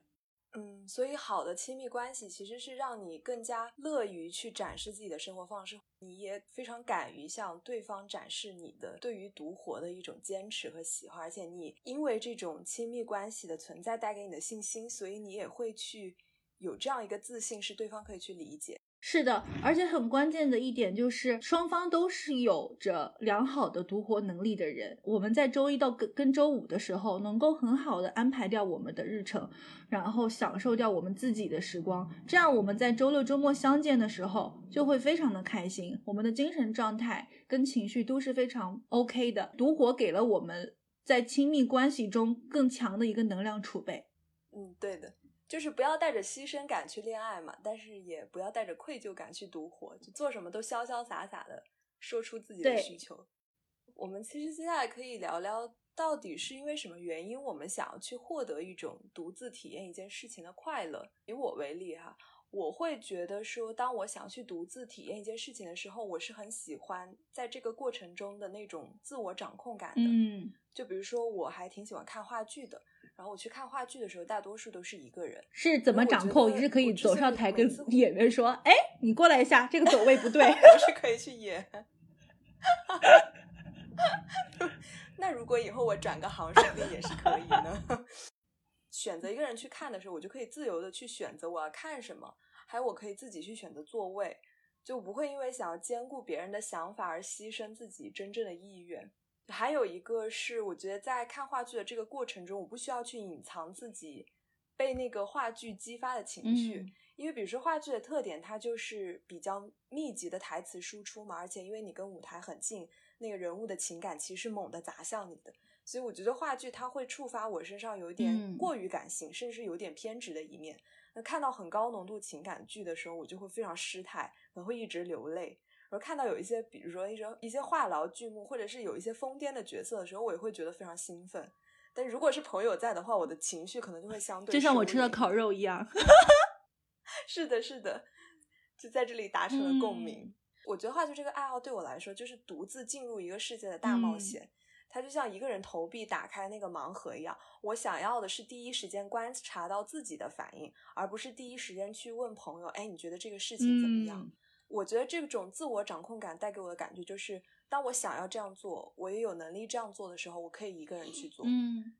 嗯，所以好的亲密关系其实是让你更加乐于去展示自己的生活方式，你也非常敢于向对方展示你的对于独活的一种坚持和喜欢，而且你因为这种亲密关系的存在带给你的信心，所以你也会去有这样一个自信，是对方可以去理解。是的，而且很关键的一点就是双方都是有着良好的独活能力的人。我们在周一到跟跟周五的时候，能够很好的安排掉我们的日程，然后享受掉我们自己的时光。这样我们在周六周末相见的时候，就会非常的开心。我们的精神状态跟情绪都是非常 OK 的。独活给了我们在亲密关系中更强的一个能量储备。嗯，对的。就是不要带着牺牲感去恋爱嘛，但是也不要带着愧疚感去独活，就做什么都潇潇洒洒的说出自己的需求。我们其实接下来可以聊聊，到底是因为什么原因，我们想要去获得一种独自体验一件事情的快乐。以我为例哈，我会觉得说，当我想去独自体验一件事情的时候，我是很喜欢在这个过程中的那种自我掌控感的。嗯，就比如说，我还挺喜欢看话剧的。然后我去看话剧的时候，大多数都是一个人。是怎么掌控？你是可以走上台跟演员说：“哎，你过来一下，这个走位不对。”我是可以去演。那如果以后我转个行，说不定也是可以呢。选择一个人去看的时候，我就可以自由的去选择我要看什么，还有我可以自己去选择座位，就不会因为想要兼顾别人的想法而牺牲自己真正的意愿。还有一个是，我觉得在看话剧的这个过程中，我不需要去隐藏自己被那个话剧激发的情绪，因为比如说话剧的特点，它就是比较密集的台词输出嘛，而且因为你跟舞台很近，那个人物的情感其实猛地砸向你的，所以我觉得话剧它会触发我身上有一点过于感性，甚至有点偏执的一面。那看到很高浓度情感剧的时候，我就会非常失态，可能会一直流泪。而看到有一些，比如说一些一些话痨剧目，或者是有一些疯癫的角色的时候，我也会觉得非常兴奋。但如果是朋友在的话，我的情绪可能就会相对就像我吃了烤肉一样。是的，是的，就在这里达成了共鸣。我觉得话剧这个爱好对我来说，就是独自进入一个世界的大冒险。它就像一个人投币打开那个盲盒一样，我想要的是第一时间观察到自己的反应，而不是第一时间去问朋友：“哎，你觉得这个事情怎么样？”我觉得这种自我掌控感带给我的感觉就是，当我想要这样做，我也有能力这样做的时候，我可以一个人去做。嗯，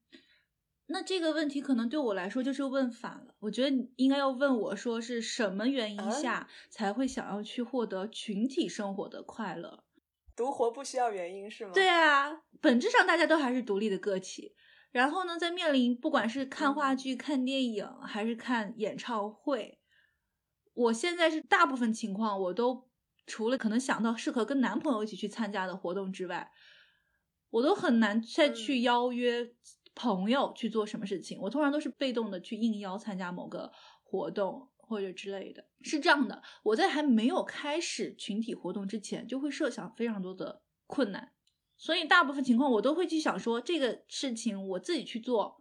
那这个问题可能对我来说就是问反了。我觉得应该要问我说是什么原因下才会想要去获得群体生活的快乐？独活不需要原因是吗？对啊，本质上大家都还是独立的个体。然后呢，在面临不管是看话剧、看电影还是看演唱会。我现在是大部分情况，我都除了可能想到适合跟男朋友一起去参加的活动之外，我都很难再去邀约朋友去做什么事情。我通常都是被动的去应邀参加某个活动或者之类的。是这样的，我在还没有开始群体活动之前，就会设想非常多的困难，所以大部分情况我都会去想说，这个事情我自己去做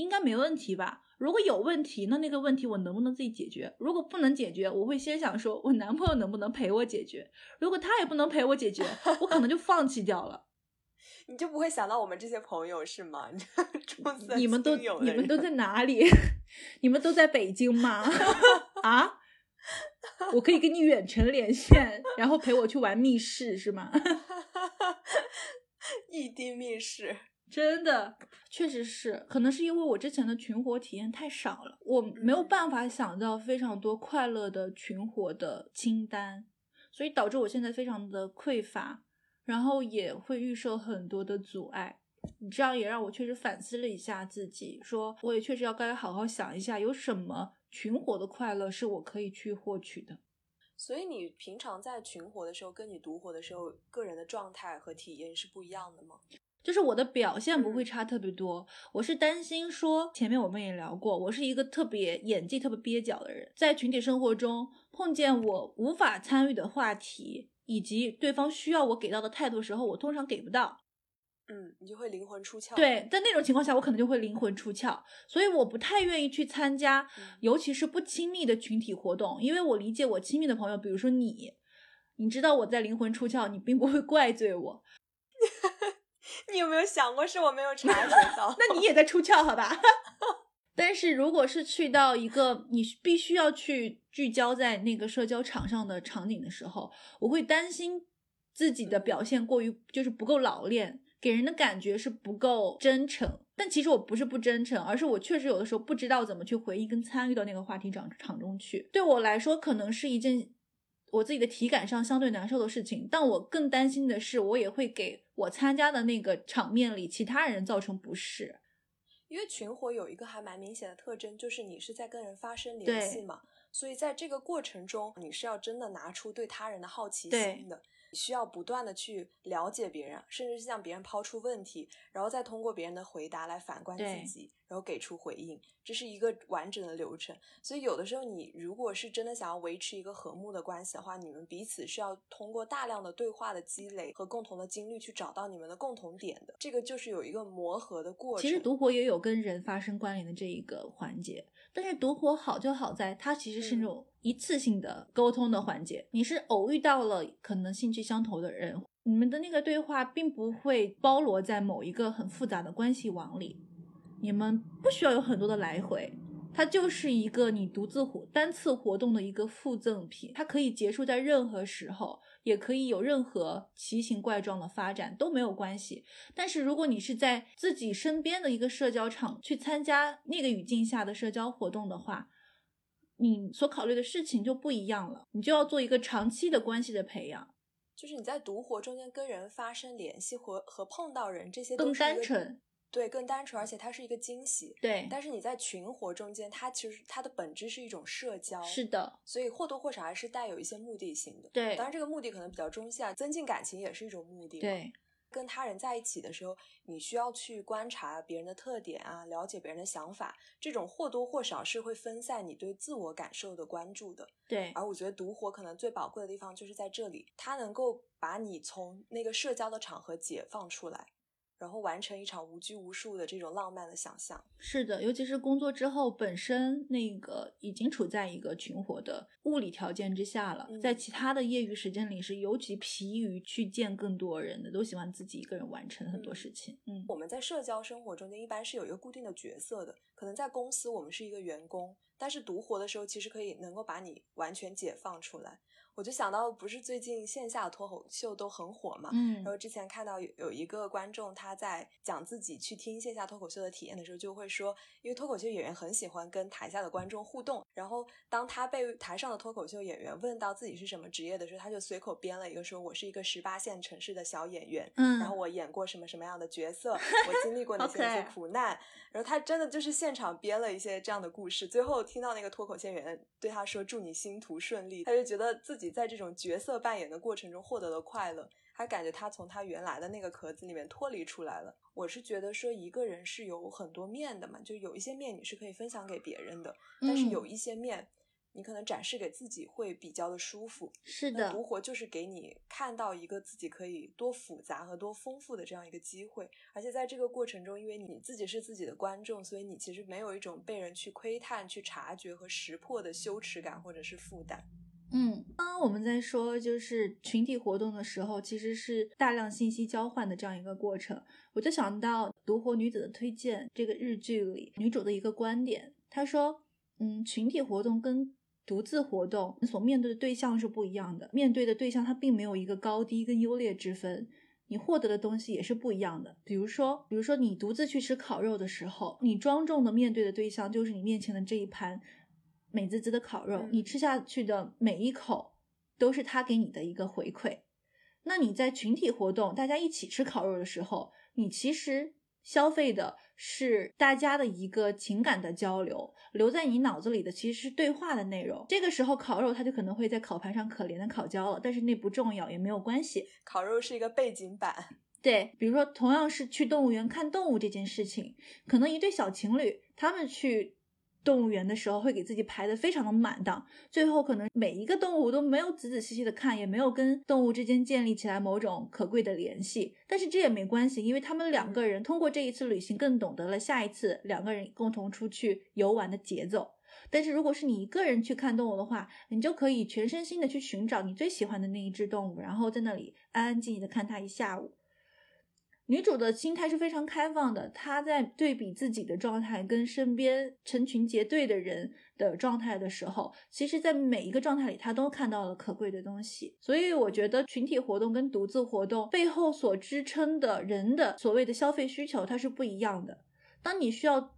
应该没问题吧。如果有问题，那那个问题我能不能自己解决？如果不能解决，我会先想说，我男朋友能不能陪我解决？如果他也不能陪我解决，我可能就放弃掉了。你就不会想到我们这些朋友是吗？你们都你们都在哪里？你们都在北京吗？啊？我可以跟你远程连线，然后陪我去玩密室是吗？异地密室。真的，确实是，可能是因为我之前的群活体验太少了，我没有办法想到非常多快乐的群活的清单，所以导致我现在非常的匮乏，然后也会预设很多的阻碍。你这样也让我确实反思了一下自己，说我也确实要该好好想一下，有什么群活的快乐是我可以去获取的。所以你平常在群活的时候，跟你独活的时候，个人的状态和体验是不一样的吗？就是我的表现不会差特别多，我是担心说，前面我们也聊过，我是一个特别演技特别蹩脚的人，在群体生活中碰见我无法参与的话题，以及对方需要我给到的态度的时候，我通常给不到，嗯，你就会灵魂出窍。对，在那种情况下，我可能就会灵魂出窍，所以我不太愿意去参加，尤其是不亲密的群体活动，因为我理解我亲密的朋友，比如说你，你知道我在灵魂出窍，你并不会怪罪我。你有没有想过是我没有察觉到？那你也在出窍，好吧？但是如果是去到一个你必须要去聚焦在那个社交场上的场景的时候，我会担心自己的表现过于就是不够老练，给人的感觉是不够真诚。但其实我不是不真诚，而是我确实有的时候不知道怎么去回应跟参与到那个话题场场中去。对我来说，可能是一件我自己的体感上相对难受的事情，但我更担心的是，我也会给我参加的那个场面里其他人造成不适。因为群活有一个还蛮明显的特征，就是你是在跟人发生联系嘛，所以在这个过程中，你是要真的拿出对他人的好奇心的。需要不断的去了解别人，甚至是向别人抛出问题，然后再通过别人的回答来反观自己，然后给出回应，这是一个完整的流程。所以有的时候，你如果是真的想要维持一个和睦的关系的话，你们彼此是要通过大量的对话的积累和共同的经历去找到你们的共同点的。这个就是有一个磨合的过程。其实读博也有跟人发生关联的这一个环节。但是读博好就好在它其实是那种一次性的沟通的环节，你是偶遇到了可能兴趣相投的人，你们的那个对话并不会包罗在某一个很复杂的关系网里，你们不需要有很多的来回。它就是一个你独自活单次活动的一个附赠品，它可以结束在任何时候，也可以有任何奇形怪状的发展都没有关系。但是如果你是在自己身边的一个社交场去参加那个语境下的社交活动的话，你所考虑的事情就不一样了，你就要做一个长期的关系的培养，就是你在独活中间跟人发生联系和和碰到人这些更单纯。对，更单纯，而且它是一个惊喜。对，但是你在群活中间，它其实它的本质是一种社交。是的，所以或多或少还是带有一些目的性的。对，当然这个目的可能比较中性啊，增进感情也是一种目的。对，跟他人在一起的时候，你需要去观察别人的特点啊，了解别人的想法，这种或多或少是会分散你对自我感受的关注的。对，而我觉得独活可能最宝贵的地方就是在这里，它能够把你从那个社交的场合解放出来。然后完成一场无拘无束的这种浪漫的想象。是的，尤其是工作之后，本身那个已经处在一个群活的物理条件之下了，在其他的业余时间里是尤其疲于去见更多人的，都喜欢自己一个人完成很多事情。嗯，我们在社交生活中间一般是有一个固定的角色的，可能在公司我们是一个员工，但是独活的时候其实可以能够把你完全解放出来。我就想到，不是最近线下脱口秀都很火嘛？嗯，然后之前看到有有一个观众他在讲自己去听线下脱口秀的体验的时候，就会说，因为脱口秀演员很喜欢跟台下的观众互动，然后当他被台上的脱口秀演员问到自己是什么职业的时候，他就随口编了一个说：“我是一个十八线城市的小演员，嗯，然后我演过什么什么样的角色，我经历过哪些哪些苦难。”然后他真的就是现场编了一些这样的故事，最后听到那个脱口秀演员对他说：“祝你星途顺利。”他就觉得自己。在这种角色扮演的过程中获得了快乐，还感觉他从他原来的那个壳子里面脱离出来了。我是觉得说一个人是有很多面的嘛，就有一些面你是可以分享给别人的，但是有一些面。你可能展示给自己会比较的舒服，是的。独活就是给你看到一个自己可以多复杂和多丰富的这样一个机会，而且在这个过程中，因为你自己是自己的观众，所以你其实没有一种被人去窥探、去察觉和识破的羞耻感或者是负担。嗯，刚刚我们在说就是群体活动的时候，其实是大量信息交换的这样一个过程，我就想到《独活女子的推荐》这个日剧里女主的一个观点，她说，嗯，群体活动跟独自活动所面对的对象是不一样的，面对的对象它并没有一个高低跟优劣之分，你获得的东西也是不一样的。比如说，比如说你独自去吃烤肉的时候，你庄重的面对的对象就是你面前的这一盘美滋滋的烤肉，你吃下去的每一口都是他给你的一个回馈。那你在群体活动，大家一起吃烤肉的时候，你其实。消费的是大家的一个情感的交流，留在你脑子里的其实是对话的内容。这个时候烤肉它就可能会在烤盘上可怜的烤焦了，但是那不重要，也没有关系。烤肉是一个背景板。对，比如说同样是去动物园看动物这件事情，可能一对小情侣他们去。动物园的时候会给自己排的非常的满当，最后可能每一个动物都没有仔仔细细的看，也没有跟动物之间建立起来某种可贵的联系。但是这也没关系，因为他们两个人通过这一次旅行更懂得了下一次两个人共同出去游玩的节奏。但是如果是你一个人去看动物的话，你就可以全身心的去寻找你最喜欢的那一只动物，然后在那里安安静静的看它一下午。女主的心态是非常开放的，她在对比自己的状态跟身边成群结队的人的状态的时候，其实，在每一个状态里，她都看到了可贵的东西。所以，我觉得群体活动跟独自活动背后所支撑的人的所谓的消费需求，它是不一样的。当你需要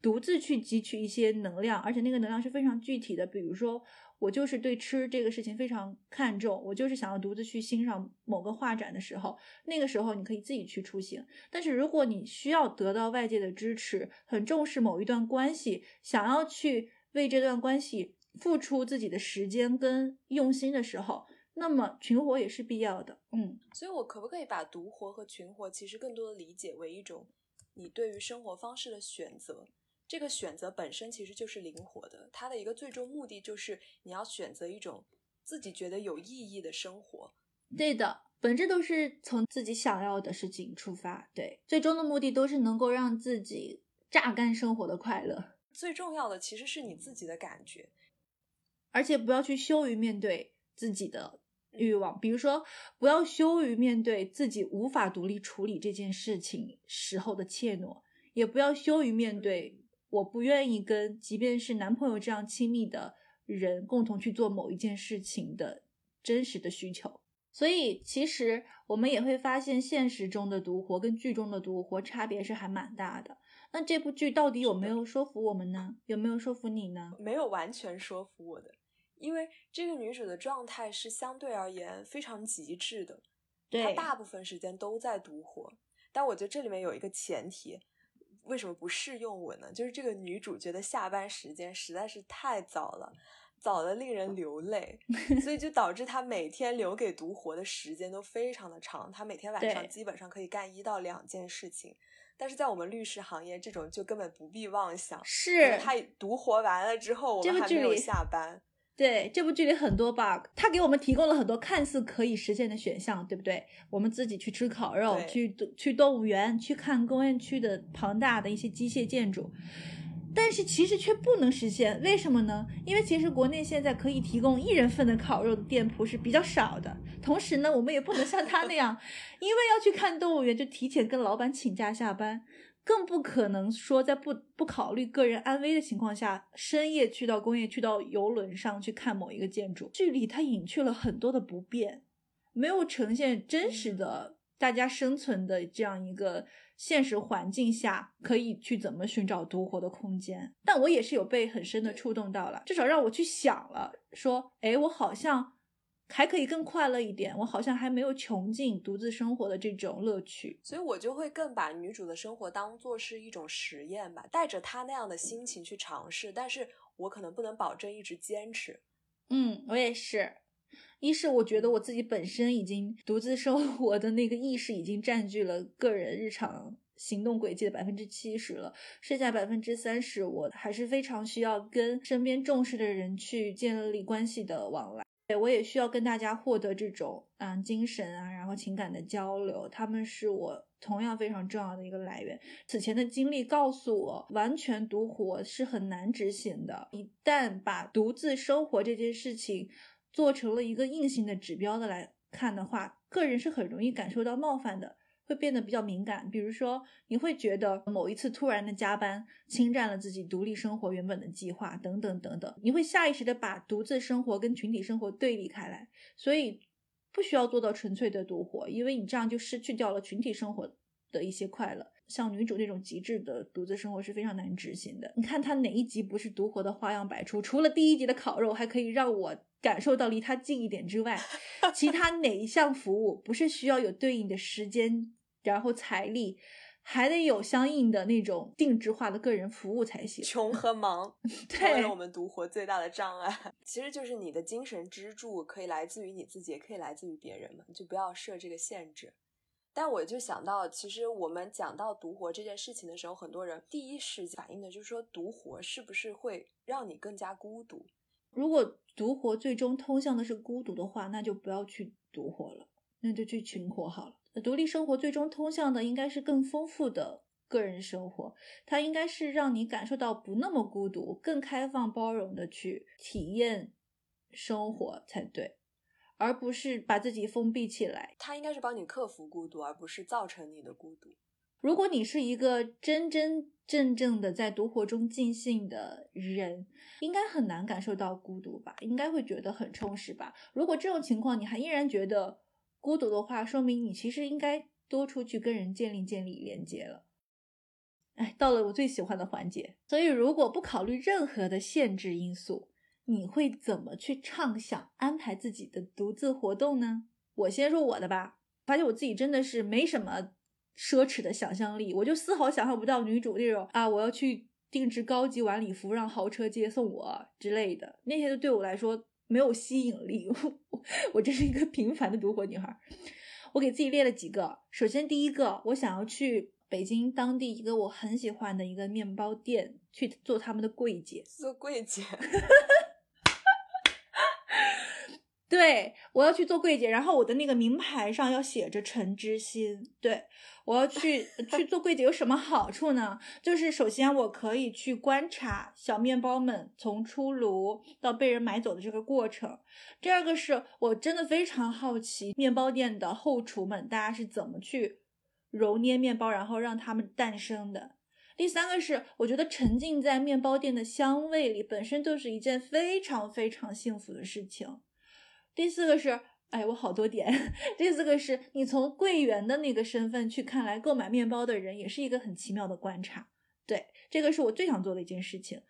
独自去汲取一些能量，而且那个能量是非常具体的。比如说，我就是对吃这个事情非常看重，我就是想要独自去欣赏某个画展的时候，那个时候你可以自己去出行。但是如果你需要得到外界的支持，很重视某一段关系，想要去为这段关系付出自己的时间跟用心的时候，那么群活也是必要的。嗯，所以我可不可以把独活和群活其实更多的理解为一种你对于生活方式的选择？这个选择本身其实就是灵活的，它的一个最终目的就是你要选择一种自己觉得有意义的生活。对的，本质都是从自己想要的事情出发，对，最终的目的都是能够让自己榨干生活的快乐。最重要的其实是你自己的感觉，而且不要去羞于面对自己的欲望，比如说不要羞于面对自己无法独立处理这件事情时候的怯懦，也不要羞于面对。我不愿意跟即便是男朋友这样亲密的人共同去做某一件事情的真实的需求，所以其实我们也会发现现实中的独活跟剧中的独活差别是还蛮大的。那这部剧到底有没有说服我们呢？有没有说服你呢？没有完全说服我的，因为这个女主的状态是相对而言非常极致的，她大部分时间都在独活。但我觉得这里面有一个前提。为什么不适用我呢？就是这个女主角的下班时间实在是太早了，早的令人流泪，所以就导致她每天留给独活的时间都非常的长。她每天晚上基本上可以干一到两件事情，但是在我们律师行业，这种就根本不必妄想。是她独活完了之后，我们还没有下班。对这部剧里很多 bug，它给我们提供了很多看似可以实现的选项，对不对？我们自己去吃烤肉，去去动物园，去看工业区的庞大的一些机械建筑，但是其实却不能实现，为什么呢？因为其实国内现在可以提供一人份的烤肉的店铺是比较少的，同时呢，我们也不能像他那样，因为要去看动物园就提前跟老板请假下班。更不可能说在不不考虑个人安危的情况下，深夜去到工业去到游轮上去看某一个建筑。剧里它隐去了很多的不便，没有呈现真实的大家生存的这样一个现实环境下可以去怎么寻找独活的空间。但我也是有被很深的触动到了，至少让我去想了，说，哎，我好像。还可以更快乐一点，我好像还没有穷尽独自生活的这种乐趣，所以我就会更把女主的生活当做是一种实验吧，带着她那样的心情去尝试，但是我可能不能保证一直坚持。嗯，我也是，一是我觉得我自己本身已经独自生活的那个意识已经占据了个人日常行动轨迹的百分之七十了，剩下百分之三十，我还是非常需要跟身边重视的人去建立关系的往来。对，我也需要跟大家获得这种嗯精神啊，然后情感的交流，他们是我同样非常重要的一个来源。此前的经历告诉我，完全独活是很难执行的。一旦把独自生活这件事情做成了一个硬性的指标的来看的话，个人是很容易感受到冒犯的。会变得比较敏感，比如说你会觉得某一次突然的加班侵占了自己独立生活原本的计划，等等等等，你会下意识的把独自生活跟群体生活对立开来，所以不需要做到纯粹的独活，因为你这样就失去掉了群体生活的一些快乐。像女主那种极致的独自生活是非常难执行的。你看她哪一集不是独活的花样百出？除了第一集的烤肉还可以让我感受到离她近一点之外，其他哪一项服务不是需要有对应的时间？然后财力还得有相应的那种定制化的个人服务才行。穷和忙 成为了我们独活最大的障碍。其实就是你的精神支柱可以来自于你自己，也可以来自于别人嘛，就不要设这个限制。但我就想到，其实我们讲到独活这件事情的时候，很多人第一时间反应的就是说，独活是不是会让你更加孤独？如果独活最终通向的是孤独的话，那就不要去独活了，那就去群活好了。独立生活最终通向的应该是更丰富的个人生活，它应该是让你感受到不那么孤独、更开放包容的去体验生活才对，而不是把自己封闭起来。它应该是帮你克服孤独，而不是造成你的孤独。如果你是一个真真正正的在独活中尽兴的人，应该很难感受到孤独吧？应该会觉得很充实吧？如果这种情况你还依然觉得，孤独的话，说明你其实应该多出去跟人建立建立连接了。哎，到了我最喜欢的环节。所以，如果不考虑任何的限制因素，你会怎么去畅想安排自己的独自活动呢？我先说我的吧。发现我自己真的是没什么奢侈的想象力，我就丝毫想象不到女主那种啊，我要去定制高级晚礼服，让豪车接送我之类的，那些都对我来说没有吸引力。我我真是一个平凡的独活女孩。我给自己列了几个，首先第一个，我想要去北京当地一个我很喜欢的一个面包店去做他们的柜姐，做柜姐。对，我要去做柜姐，然后我的那个名牌上要写着陈之心。对我要去去做柜姐有什么好处呢？就是首先我可以去观察小面包们从出炉到被人买走的这个过程。第二个是我真的非常好奇面包店的后厨们大家是怎么去揉捏面包，然后让它们诞生的。第三个是我觉得沉浸在面包店的香味里本身就是一件非常非常幸福的事情。第四个是，哎，我好多点。第四个是你从柜员的那个身份去看来购买面包的人，也是一个很奇妙的观察。对，这个是我最想做的一件事情。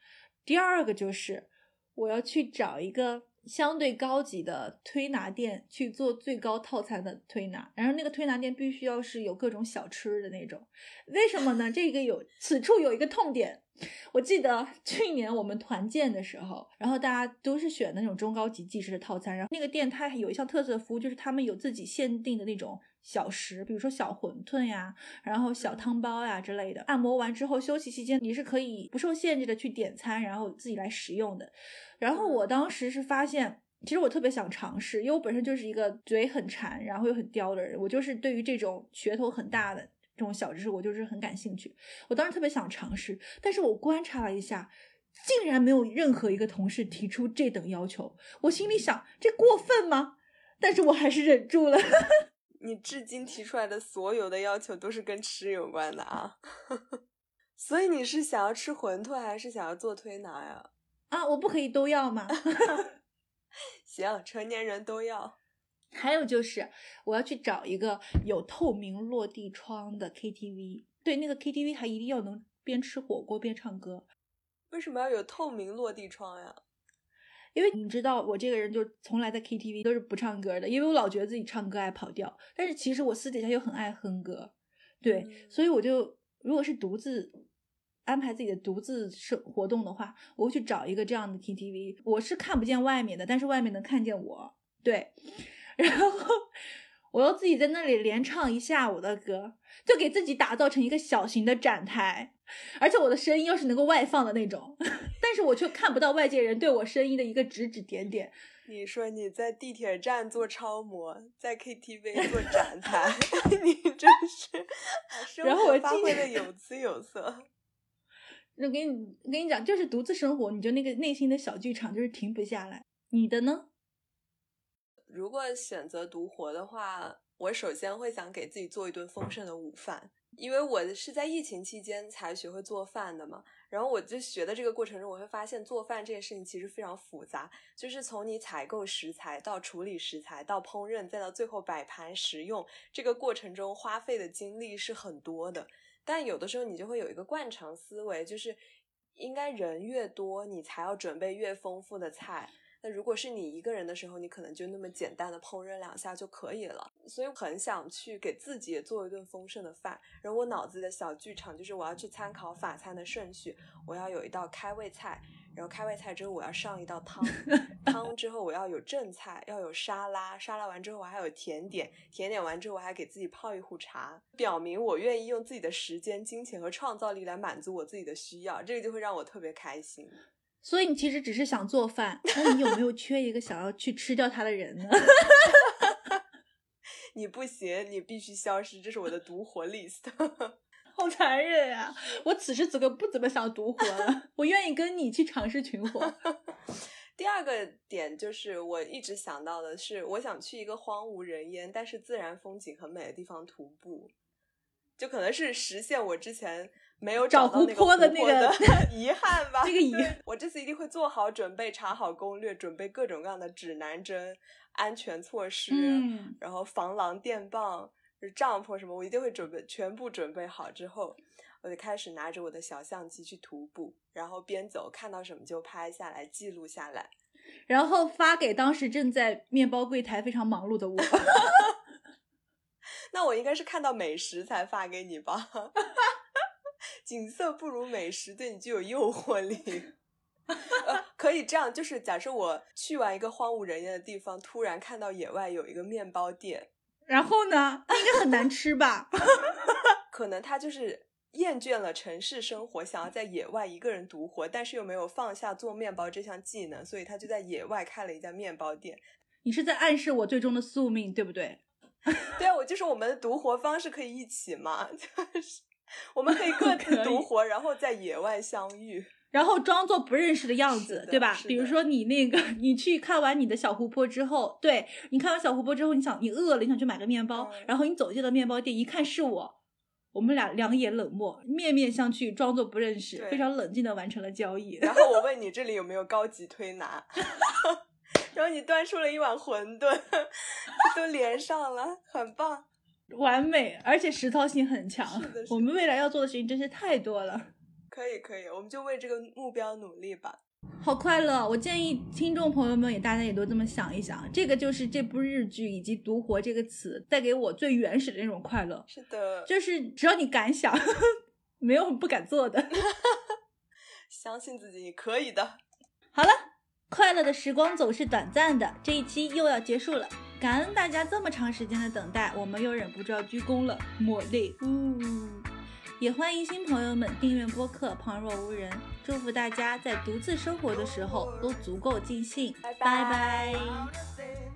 第二个就是我要去找一个。相对高级的推拿店去做最高套餐的推拿，然后那个推拿店必须要是有各种小吃的那种。为什么呢？这个有此处有一个痛点。我记得 去年我们团建的时候，然后大家都是选那种中高级技师的套餐，然后那个店它有一项特色服务，就是他们有自己限定的那种小食，比如说小馄饨呀，然后小汤包呀之类的。按摩完之后休息期间，你是可以不受限制的去点餐，然后自己来食用的。然后我当时是发现，其实我特别想尝试，因为我本身就是一个嘴很馋，然后又很刁的人，我就是对于这种噱头很大的这种小知识，我就是很感兴趣。我当时特别想尝试，但是我观察了一下，竟然没有任何一个同事提出这等要求。我心里想，这过分吗？但是我还是忍住了。你至今提出来的所有的要求都是跟吃有关的啊？所以你是想要吃馄饨，还是想要做推拿呀？啊，我不可以都要吗？行，成年人都要。还有就是，我要去找一个有透明落地窗的 KTV。对，那个 KTV 它一定要能边吃火锅边唱歌。为什么要有透明落地窗呀？因为你知道，我这个人就从来在 KTV 都是不唱歌的，因为我老觉得自己唱歌爱跑调。但是其实我私底下又很爱哼歌，对，所以我就如果是独自。安排自己的独自生活动的话，我会去找一个这样的 KTV。我是看不见外面的，但是外面能看见我。对，然后我又自己在那里连唱一下午的歌，就给自己打造成一个小型的展台，而且我的声音又是能够外放的那种，但是我却看不到外界人对我声音的一个指指点点。你说你在地铁站做超模，在 KTV 做展台，你真是然后我发挥的有滋有色。那给你，我跟你讲，就是独自生活，你就那个内心的小剧场就是停不下来。你的呢？如果选择独活的话，我首先会想给自己做一顿丰盛的午饭，因为我是在疫情期间才学会做饭的嘛。然后我就学的这个过程中，我会发现做饭这件事情其实非常复杂，就是从你采购食材到处理食材到烹饪，再到最后摆盘食用，这个过程中花费的精力是很多的。但有的时候你就会有一个惯常思维，就是应该人越多，你才要准备越丰富的菜。那如果是你一个人的时候，你可能就那么简单的烹饪两下就可以了。所以很想去给自己也做一顿丰盛的饭。然后我脑子的小剧场就是我要去参考法餐的顺序，我要有一道开胃菜。然后开胃菜之后，我要上一道汤，汤之后我要有正菜，要有沙拉，沙拉完之后我还有甜点，甜点完之后我还给自己泡一壶茶，表明我愿意用自己的时间、金钱和创造力来满足我自己的需要，这个就会让我特别开心。所以你其实只是想做饭，那你有没有缺一个想要去吃掉它的人呢？你不行，你必须消失，这是我的独活 list。好残忍呀！我此时此刻不怎么想独活了，我愿意跟你去尝试群活。第二个点就是我一直想到的是，我想去一个荒无人烟但是自然风景很美的地方徒步，就可能是实现我之前没有找湖泊的那个 遗憾吧。这个遗，我这次一定会做好准备，查好攻略，准备各种各样的指南针、安全措施，然后防狼电棒。帐篷什么，我一定会准备全部准备好之后，我就开始拿着我的小相机去徒步，然后边走看到什么就拍下来记录下来，然后发给当时正在面包柜台非常忙碌的我。那我应该是看到美食才发给你吧？景色不如美食，对你具有诱惑力。呃，可以这样，就是假设我去完一个荒无人烟的地方，突然看到野外有一个面包店，然后呢，应该很难吃吧？可能他就是厌倦了城市生活，想要在野外一个人独活，但是又没有放下做面包这项技能，所以他就在野外开了一家面包店。你是在暗示我最终的宿命，对不对？对啊，我就是我们的独活方式可以一起嘛，就是我们可以各自独活，然后在野外相遇。然后装作不认识的样子，对吧？比如说你那个，你去看完你的小湖泊之后，对你看完小湖泊之后，你想你饿了，你想去买个面包，嗯然后你走进了面包店，一看是我，我们俩两眼冷漠，面面相觑，装作不认识，非常冷静的完成了交易。然后我问你这里有没有高级推拿，然后你端出了一碗馄饨，都连上了，很棒。完美，而且实操性很强是的是。我们未来要做的事情真是太多了，可以可以，我们就为这个目标努力吧。好快乐！我建议听众朋友们也大家也都这么想一想，这个就是这部日剧以及“独活”这个词带给我最原始的那种快乐。是的，就是只要你敢想，没有不敢做的。相信自己，你可以的。好了，快乐的时光总是短暂的，这一期又要结束了。感恩大家这么长时间的等待，我们又忍不住要鞠躬了，抹泪。呜、也欢迎新朋友们订阅播客《旁若无人》，祝福大家在独自生活的时候都足够尽兴。拜拜拜拜